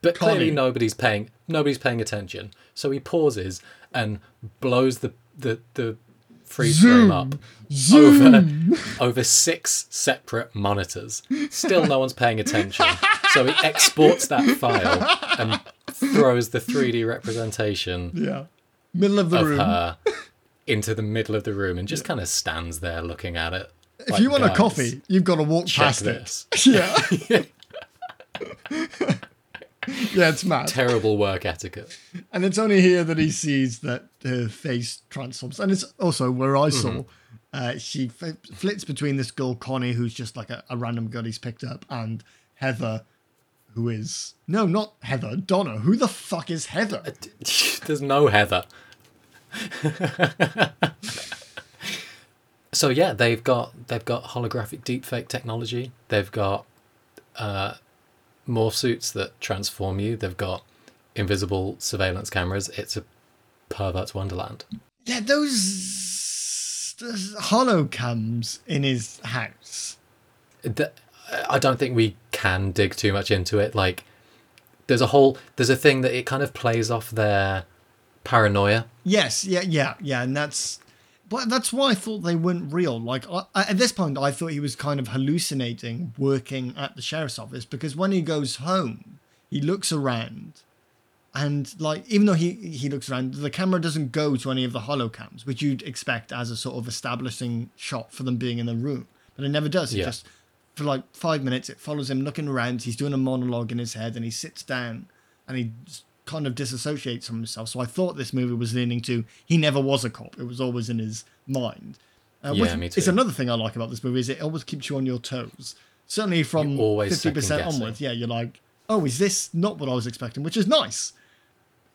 But Connie. clearly nobody's paying nobody's paying attention. So he pauses and blows the the the freeze frame up over over six separate monitors. Still no one's paying attention. So he exports that file and throws the 3D representation Yeah. Middle of the of room. her into the middle of the room and just kind of stands there looking at it. if you want a coffee, you've got to walk past this. it. Yeah. yeah, it's mad. Terrible work etiquette. And it's only here that he sees that her face transforms. And it's also where I saw Mm-hmm. uh, she f- flits between this girl, Connie, who's just like a, a random girl he's picked up, and Heather, who is. No, not Heather. Donna. Who the fuck is Heather? There's no Heather. so yeah, they've got they've got holographic deepfake technology. They've got uh, morph suits that transform you. They've got invisible surveillance cameras. It's a pervert's wonderland. Yeah, those, those holocams in his house. Th- I don't think we can dig too much into it. Like, there's a whole there's a thing that it kind of plays off their paranoia. Yes, yeah, yeah, yeah, and that's, but that's why I thought they weren't real. Like I, at this point, I thought he was kind of hallucinating working at the sheriff's office because when he goes home, he looks around, and like even though he he looks around, the camera doesn't go to any of the holocams, which you'd expect as a sort of establishing shot for them being in the room, but it never does. It Yeah. just for like five minutes, it follows him looking around. He's doing a monologue in his head, and he sits down, and he kind of disassociates from himself. So I thought this movie was leaning to he never was a cop. It was always in his mind. Uh, Yeah, which me It's another thing I like about this movie is it always keeps you on your toes. Certainly from fifty percent onwards, yeah, you're like, oh, is this not what I was expecting? Which is nice.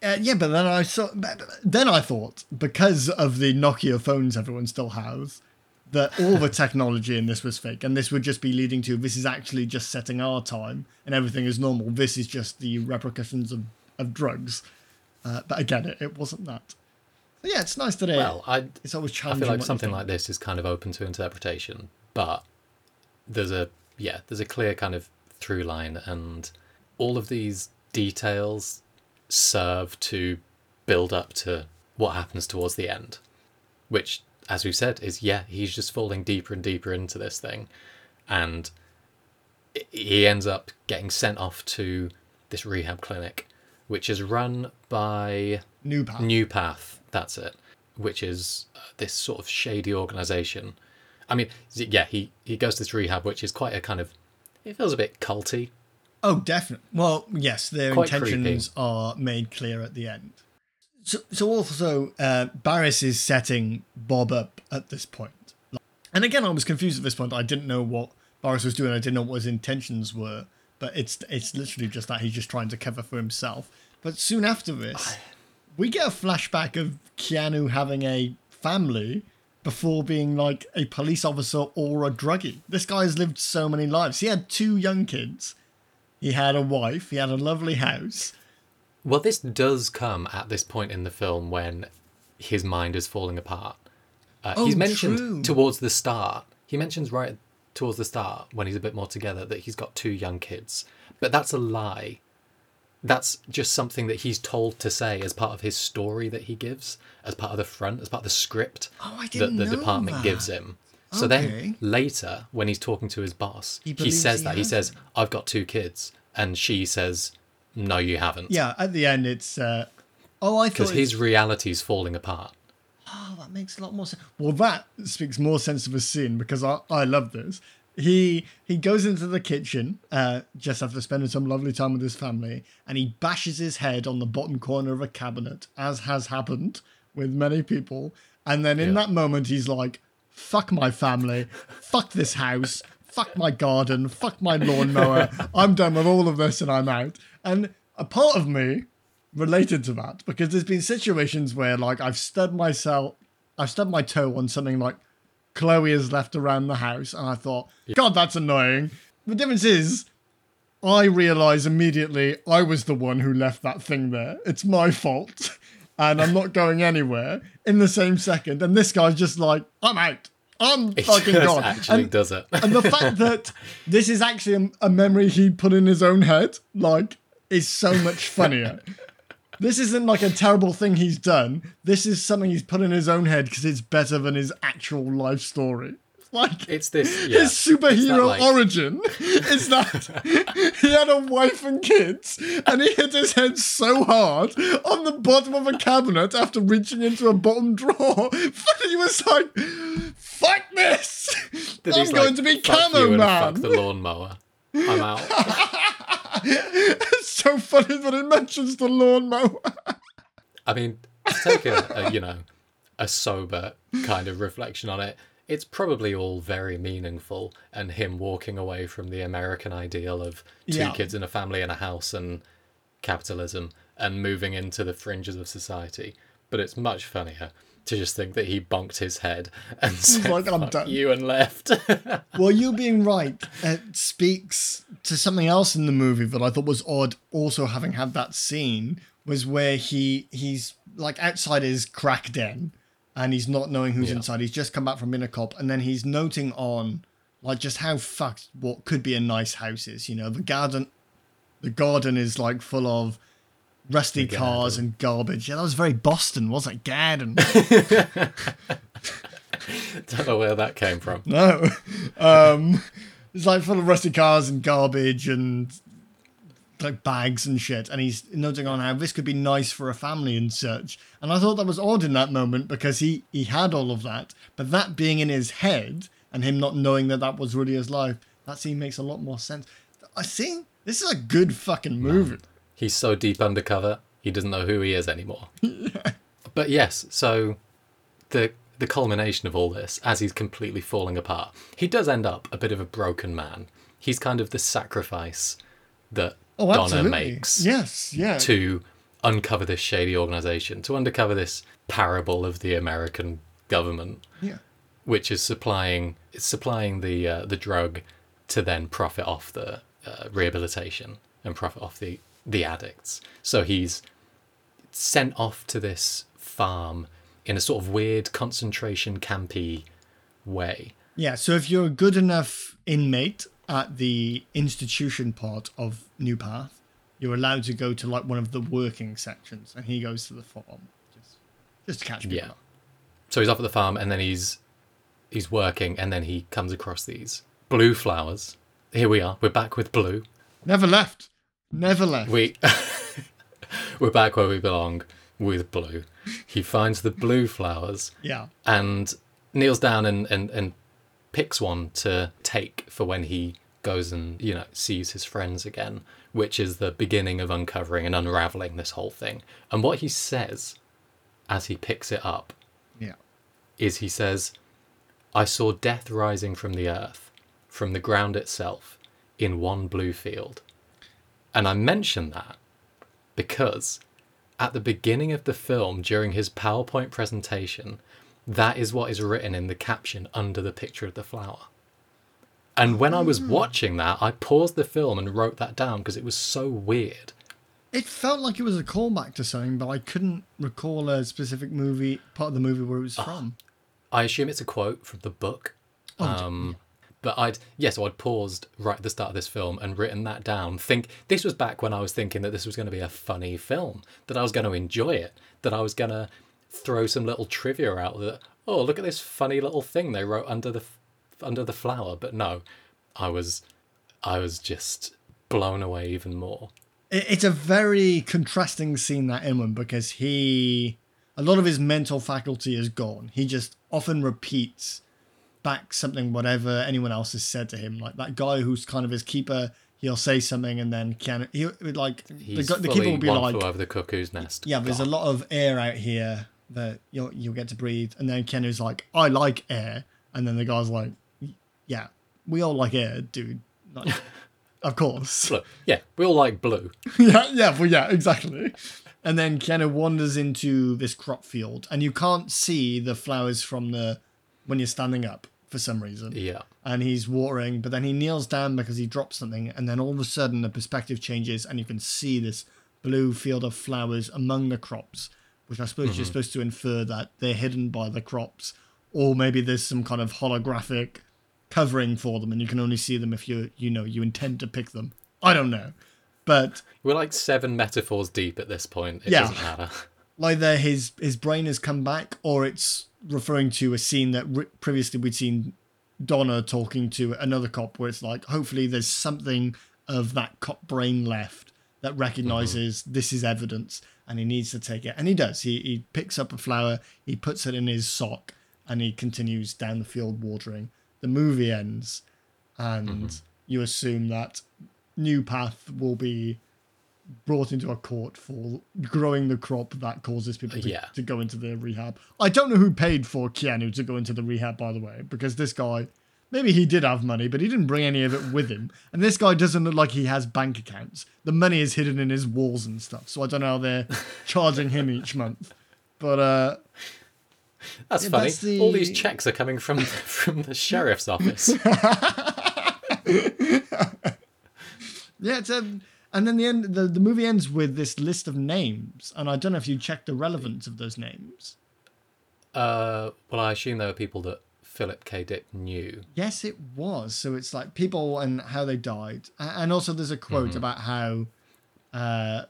Uh, yeah, but then I saw. but Then I thought because of the Nokia phones everyone still has, that all the technology in this was fake, and this would just be leading to this is actually just setting our time, and everything is normal. This is just the repercussions of of drugs. Uh, but again, it, it wasn't that. So yeah, it's nice that it, Well, I it's always challenging. I feel like something like this is kind of open to interpretation, but there's a yeah, there's a clear kind of through line, and all of these details serve to build up to what happens towards the end, which, as we've said, is yeah, he's just falling deeper and deeper into this thing, and he ends up getting sent off to this rehab clinic, which is run by New Path. New Path, that's it, which is uh, this sort of shady organization. I mean, yeah, he, he goes to this rehab, which is quite a kind of, it feels a bit culty. Oh, definitely. Well, yes, their Quite intentions are made clear at the end. So, so also, uh, Barris is setting Bob up at this point. And again, I was confused at this point. I didn't know what Barris was doing. I didn't know what his intentions were. But it's it's literally just that he's just trying to cover for himself. But soon after this, we get a flashback of Keanu having a family before being like a police officer or a druggie. This guy has lived so many lives. He had two young kids. He had a wife. He had a lovely house. Well, this does come at this point in the film when his mind is falling apart. Uh, Oh, he's mentioned true. towards the start. He mentions right towards the start when he's a bit more together that he's got two young kids, but that's a lie. That's just something that he's told to say as part of his story that he gives, as part of the front, as part of the script Oh, I that didn't the know department that. gives him. So Okay. then later, when he's talking to his boss, He he, says he that. He says. I've got two kids. And she says, No, you haven't. Yeah, at the end, it's. Uh, oh, I thought. Because his reality's falling apart. Oh, that makes a lot more sense. Well, that speaks more sense of a scene because I, I love this. He he goes into the kitchen uh, just after spending some lovely time with his family, and he bashes his head on the bottom corner of a cabinet, as has happened with many people. And then in Yeah. that moment, he's like, "Fuck my family, fuck this house, fuck my garden, fuck my lawnmower. I'm done with all of this, and I'm out." And a part of me related to that because there's been situations where like I've stubbed myself, I've stubbed my toe on something like Chloe has left around the house, and I thought, God, that's annoying. The difference is, I realize immediately I was the one who left that thing there. It's my fault, and I'm not going anywhere in the same second. And this guy's just like, I'm out. I'm He fucking just gone. actually And- does it. and the fact that this is actually a, a memory he put in his own head, like, is so much funnier. This isn't like a terrible thing he's done. This is something he's put in his own head because it's better than his actual life story. Like It's this. Yeah. his superhero origin is that he had a wife and kids, and he hit his head so hard on the bottom of a cabinet after reaching into a bottom drawer that he was like, "Fuck this! that I'm going like, to be "Fuck camo man." Fuck the lawnmower. I'm out. it's so funny that he mentions the lawnmower. I mean, to take a, a you know a sober kind of reflection on it, it's probably all very meaningful, and him walking away from the American ideal of two Yeah. kids in a family and a house and capitalism, and moving into the fringes of society. But it's much funnier to just think that he bonked his head and said like, "I'm "Fuck done." you" and left. Well, you being right it speaks to something else in the movie that I thought was odd. Also, having had that scene was where he he's like outside his crack den, and he's not knowing who's Yeah. inside. He's just come back from being a cop, and then he's noting on like just how fucked what could be a nice house is. You know, the garden, the garden is like full of rusty cars and garbage. Yeah, that was very Boston, wasn't it? Garden. Don't know where that came from. No. Um, it's like full of rusty cars and garbage and like bags and shit. And he's noting on how this could be nice for a family and such. And I thought that was odd in that moment because he, he had all of that. But that being in his head and him not knowing that that was really his life, that scene makes a lot more sense. I see. This is a good fucking movie. He's so deep undercover, he doesn't know who he is anymore. But yes, so the the culmination of all this, as he's completely falling apart, he does end up a bit of a broken man. He's kind of the sacrifice that Oh, Donna absolutely. makes Yes, yeah. to uncover this shady organization, to uncover this parable of the American government, Yeah. which is supplying supplying the uh, the drug to then profit off the uh, rehabilitation and profit off the the addicts. So he's sent off to this farm in a sort of weird concentration campy way. Yeah, so if you're a good enough inmate at the institution part of New Path, you're allowed to go to like one of the working sections, and he goes to the farm just, just to catch people. Yeah. So he's off at the farm and then he's he's working and then he comes across these blue flowers. Here we are. We're back with blue. Never left. Never left. We we're back where we belong with blue. He finds the blue flowers Yeah. and kneels down and, and, and picks one to take for when he goes and you know sees his friends again which is the beginning of uncovering and unraveling this whole thing and what he says as he picks it up Yeah. is he says i saw death rising from the earth from the ground itself in one blue field and i mention that because at the beginning of the film during his PowerPoint presentation, that is what is written in the caption under the picture of the flower. And when I was watching that, I paused the film and wrote that down because it was so weird. It felt like it was a callback to something, but I couldn't recall a specific movie, part of the movie where it was from. I assume it's a quote from the book. Um, but I'd yeah, so I'd paused right at the start of this film and written that down. Think this was back when I was thinking that this was going to be a funny film, that I was going to enjoy it, that I was going to throw some little trivia out that oh look at this funny little thing they wrote under the under the flower. But no, I was I was just blown away even more. It's a very contrasting scene that in one because he, a lot of his mental faculty is gone. He just often repeats back something whatever anyone else has said to him. Like that guy who's kind of his keeper, he'll say something and then can he would like the, He's the keeper will be like, over the cuckoo's nest. yeah, there's a lot of air out here that you'll you'll get to breathe. And then Keanu's like, I like air, and then the guy's like, yeah, we all like air, dude. Like, of course. Look, yeah, we all like blue. yeah, yeah, well, yeah, exactly. And then Keanu wanders into this crop field, and you can't see the flowers from the when you're standing up for some reason. Yeah. And he's watering, but then he kneels down because he drops something, and then all of a sudden the perspective changes, and you can see this blue field of flowers among the crops, which I suppose you're mm-hmm. supposed to infer that they're hidden by the crops, or maybe there's some kind of holographic covering for them, and you can only see them if you you know you intend to pick them. I don't know, but We're like seven metaphors deep at this point. It Yeah. doesn't matter. either his his brain has come back or it's referring to a scene that re- previously we'd seen Donna talking to another cop where it's like hopefully there's something of that cop brain left that recognizes mm-hmm. this is evidence and he needs to take it. And he does. He he picks up a flower he puts it in his sock and he continues down the field watering. The movie ends and mm-hmm. you assume that New Path will be brought into a court for growing the crop that causes people to, Yeah. to go into the rehab. I don't know who paid for Keanu to go into the rehab, by the way, because this guy, maybe he did have money, but he didn't bring any of it with him. And this guy doesn't look like he has bank accounts. The money is hidden in his walls and stuff. So I don't know how they're charging him each month. But uh, That's Yeah, funny. that's the- All these checks are coming from from the sheriff's office. yeah, it's um, and then the end. The, the movie ends with this list of names, and I don't know if you checked the relevance of those names. Uh, well, I assume there were people that Philip K. Dick knew. Yes, it was. So it's like people and how they died, and also there's a quote about how. Uh,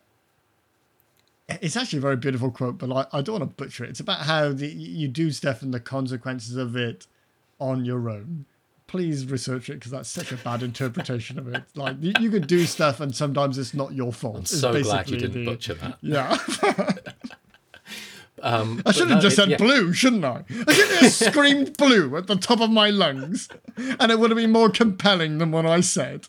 it's actually a very beautiful quote, but I, I don't want to butcher it. It's about how the, you do stuff and the consequences of it on your own. Please research it because that's such a bad interpretation of it. Like you, you could do stuff and sometimes it's not your fault. I'm so glad you didn't the- butcher that. Yeah. Um, I should have just said blue, shouldn't I? I should have screamed blue at the top of my lungs, and it would have been more compelling than what I said.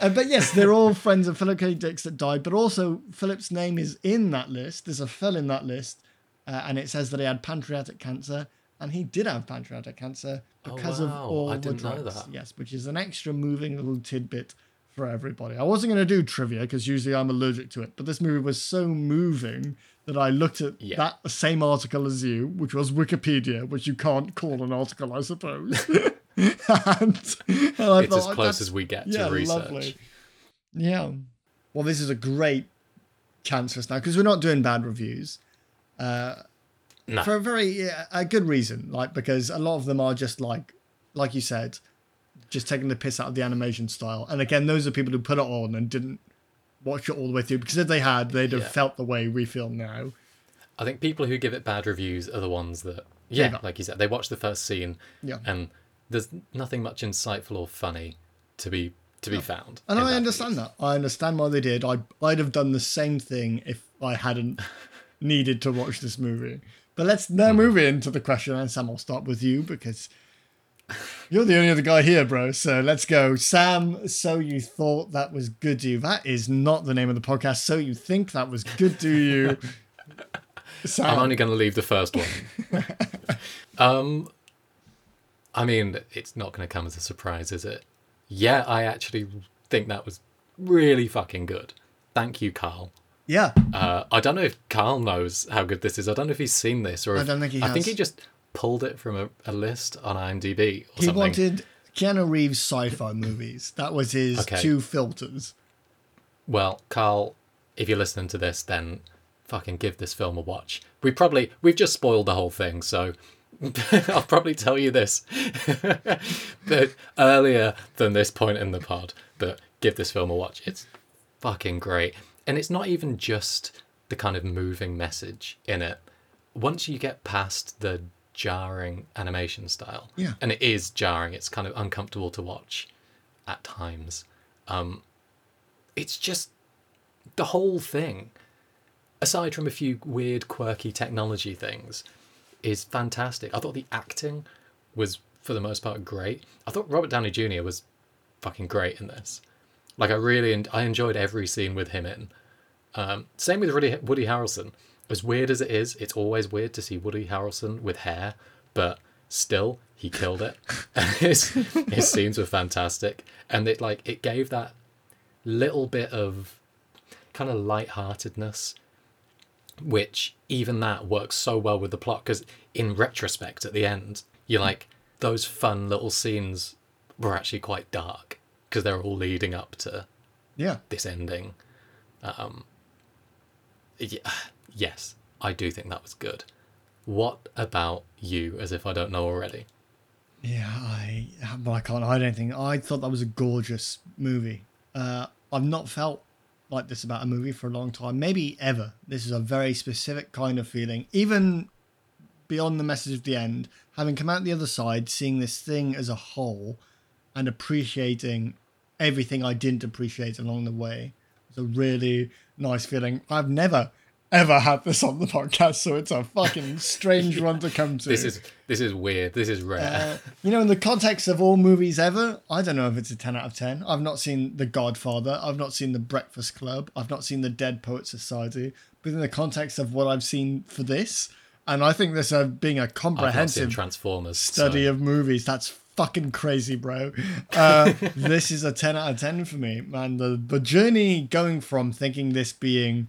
Uh, but yes, they're all friends of Philip K. Dick's that died, but also Philip's name is in that list. There's a Phil in that list, uh, and it says that he had pancreatic cancer, and he did have pancreatic cancer oh, because wow. of all I the drugs. that. Yes, which is an extra moving little tidbit for everybody. I wasn't going to do trivia because usually I'm allergic to it, but this movie was so moving that I looked at Yeah. that same article as you, which was Wikipedia, which you can't call an article, I suppose. and, and I It's as close as we get yeah, to research. lovely. Yeah. Well, this is a great chance for us now because we're not doing bad reviews uh, No. for a very yeah, a good reason. Like because a lot of them are just like, like you said, just taking the piss out of the animation style. And again, those are people who put it on and didn't watch it all the way through because if they had, they'd have Yeah. felt the way we feel now. I think people who give it bad reviews are the ones that, yeah, up. like you said, they watch the first scene, Yeah. and there's nothing much insightful or funny to be to be found. And I bad understand reviews. that. I understand why they did. I I'd have done the same thing if I hadn't needed to watch this movie. But let's now move into the question, and Sam, I'll start with you because you're the only other guy here, bro. So let's go, Sam. So you thought that was good to you? That is not the name of the podcast. So you think that was good to you? Sam, I'm only going to leave the first one. um, I mean, it's not going to come as a surprise, is it? Yeah, I actually think that was really fucking good. Thank you, Carl. Yeah. Uh, I don't know if Carl knows how good this is. I don't know if he's seen this or I don't think he I think he just pulled it from a, a list on IMDb or He something. wanted Keanu Reeves sci-fi movies. That was his Okay. two filters. Well, Carl, if you're listening to this, then fucking give this film a watch. We probably we've just spoiled the whole thing, so I'll probably tell you this but earlier than this point in the pod. But give this film a watch. It's fucking great, and it's not even just the kind of moving message in it. Once you get past the jarring animation style, Yeah. and it is jarring. It's kind of uncomfortable to watch at times. Um, it's just the whole thing, aside from a few weird, quirky technology things, is fantastic. I thought the acting was, for the most part, great. I thought Robert Downey Jr. was fucking great in this. Like I really, en- I enjoyed every scene with him in. Um, same with Woody, Woody Harrelson. As weird as it is, it's always weird to see Woody Harrelson with hair, but still, he killed it. his his scenes were fantastic, and it like it gave that little bit of kind of lightheartedness, which even that works so well with the plot. Because in retrospect, at the end, you're like those fun little scenes were actually quite dark because they're all leading up to Yeah. this ending. Um, yeah, yes, I do think that was good. What about you? As if I don't know already. Yeah, I well, I can't hide anything. I thought that was a gorgeous movie. Uh, I've not felt like this about a movie for a long time, maybe ever. This is a very specific kind of feeling. Even beyond the message of the end, having come out the other side, seeing this thing as a whole, and appreciating everything I didn't appreciate along the way, it's a really nice feeling. I've never ever had this on the podcast, so it's a fucking strange one to come to. This is this is weird. This is rare. Uh, you know, in the context of all movies ever, I don't know if it's a 10 out of 10. I've not seen The Godfather. I've not seen The Breakfast Club. I've not seen The Dead Poet Society. But in the context of what I've seen for this, and I think this uh, being a I've not seen comprehensive Transformers. study so- of movies, that's fucking crazy, bro. Uh, this is a 10 out of 10 for me, man. The, the journey going from thinking this being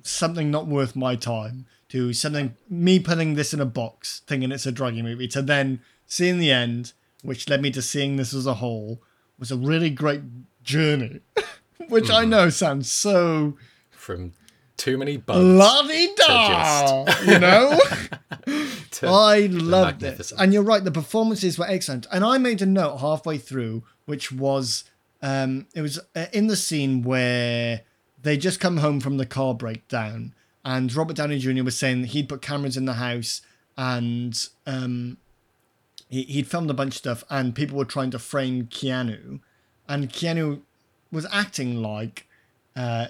something not worth my time to something me putting this in a box thinking it's a druggy movie to then seeing the end which led me to seeing this as a whole was a really great journey which i know sounds so from too many bugs la-di-da you know I loved it. And you're right, the performances were excellent. And I made a note halfway through, which was um, it was uh, in the scene where they just come home from the car breakdown, and Robert Downey Jr. was saying that he'd put cameras in the house and um, he, he'd filmed a bunch of stuff, and people were trying to frame Keanu, and Keanu was acting like uh,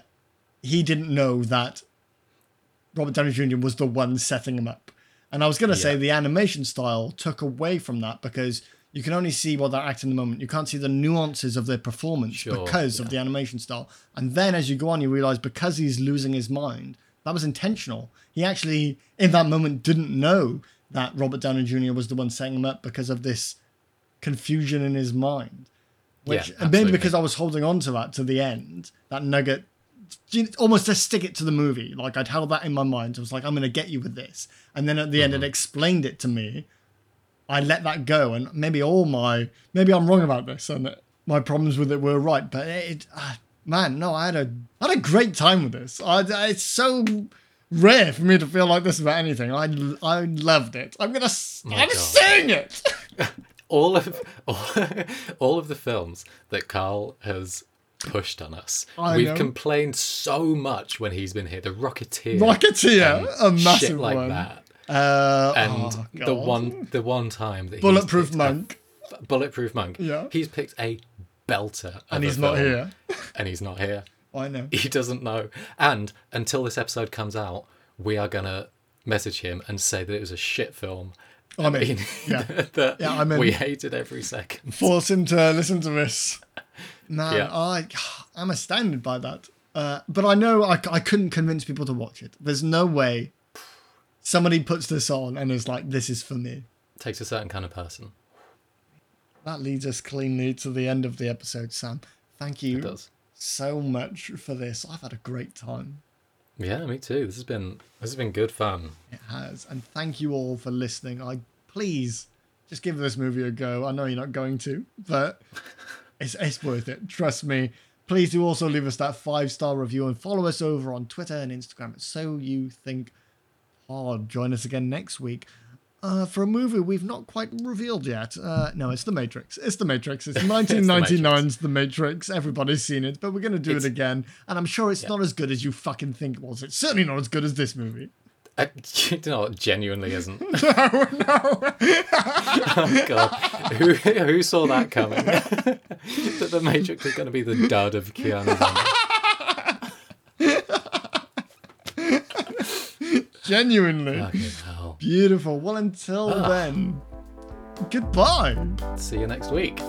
he didn't know that Robert Downey Jr. was the one setting him up. And I was going to say the animation style took away from that because you can only see what they're acting in the moment. You can't see the nuances of their performance Sure, because of the animation style. And then as you go on, you realize because he's losing his mind, that was intentional. He actually, in that moment, didn't know that Robert Downey Jr. was the one setting him up because of this confusion in his mind. Which, Yeah, and maybe because I was holding on to that to the end, that nugget almost to stick it to the movie. Like I'd held that in my mind. I was like, I'm going to get you with this. And then at the end, it explained it to me. I let that go, and maybe all my maybe I'm wrong about this, and my problems with it were right. But it, uh, man, no, I had a I had a great time with this. I, it's so rare for me to feel like this about anything. I I loved it. I'm gonna My I'm God. saying it. all of all, all of the films that Carl has pushed on us. I We've know. complained so much when he's been here. The Rocketeer, Rocketeer, a massive shit like one. that. Uh, And oh, the one the one time that he's bulletproof picked a- monk, bulletproof monk. Yeah. he's picked a belter, and he's not here. and he's not here. I know. He doesn't know. And until this episode comes out, we are gonna message him and say that it was a shit film. I'm in. Yeah. that Yeah, I'm in. we hated every second. force him to listen to this. Man, Yeah. I, I'm astounded by that. Uh, but I know I, I couldn't convince people to watch it. There's no way somebody puts this on and is like, this is for me. takes a certain kind of person. That leads us cleanly to the end of the episode, Sam. Thank you so much for this. I've had a great time. Yeah, me too. This has been this has been good fun. It has. And thank you all for listening. I please just give this movie a go. I know you're not going to, but it's it's worth it. Trust me. Please do also leave us that five star review and follow us over on Twitter and Instagram. So you think pod. Join us again next week. Uh, for a movie we've not quite revealed yet. Uh, no, it's The Matrix. It's The Matrix. It's 1999's The Matrix. Everybody's seen it, but we're going to do It's- it again. And I'm sure it's Yeah. not as good as you fucking think it was. It's certainly not as good as this movie. You know, it genuinely isn't. No, no. oh god, who who saw that coming? that the Matrix is going to be the dud of Keanu. Genuinely. Beautiful. Well, until ah. then, goodbye. See you next week.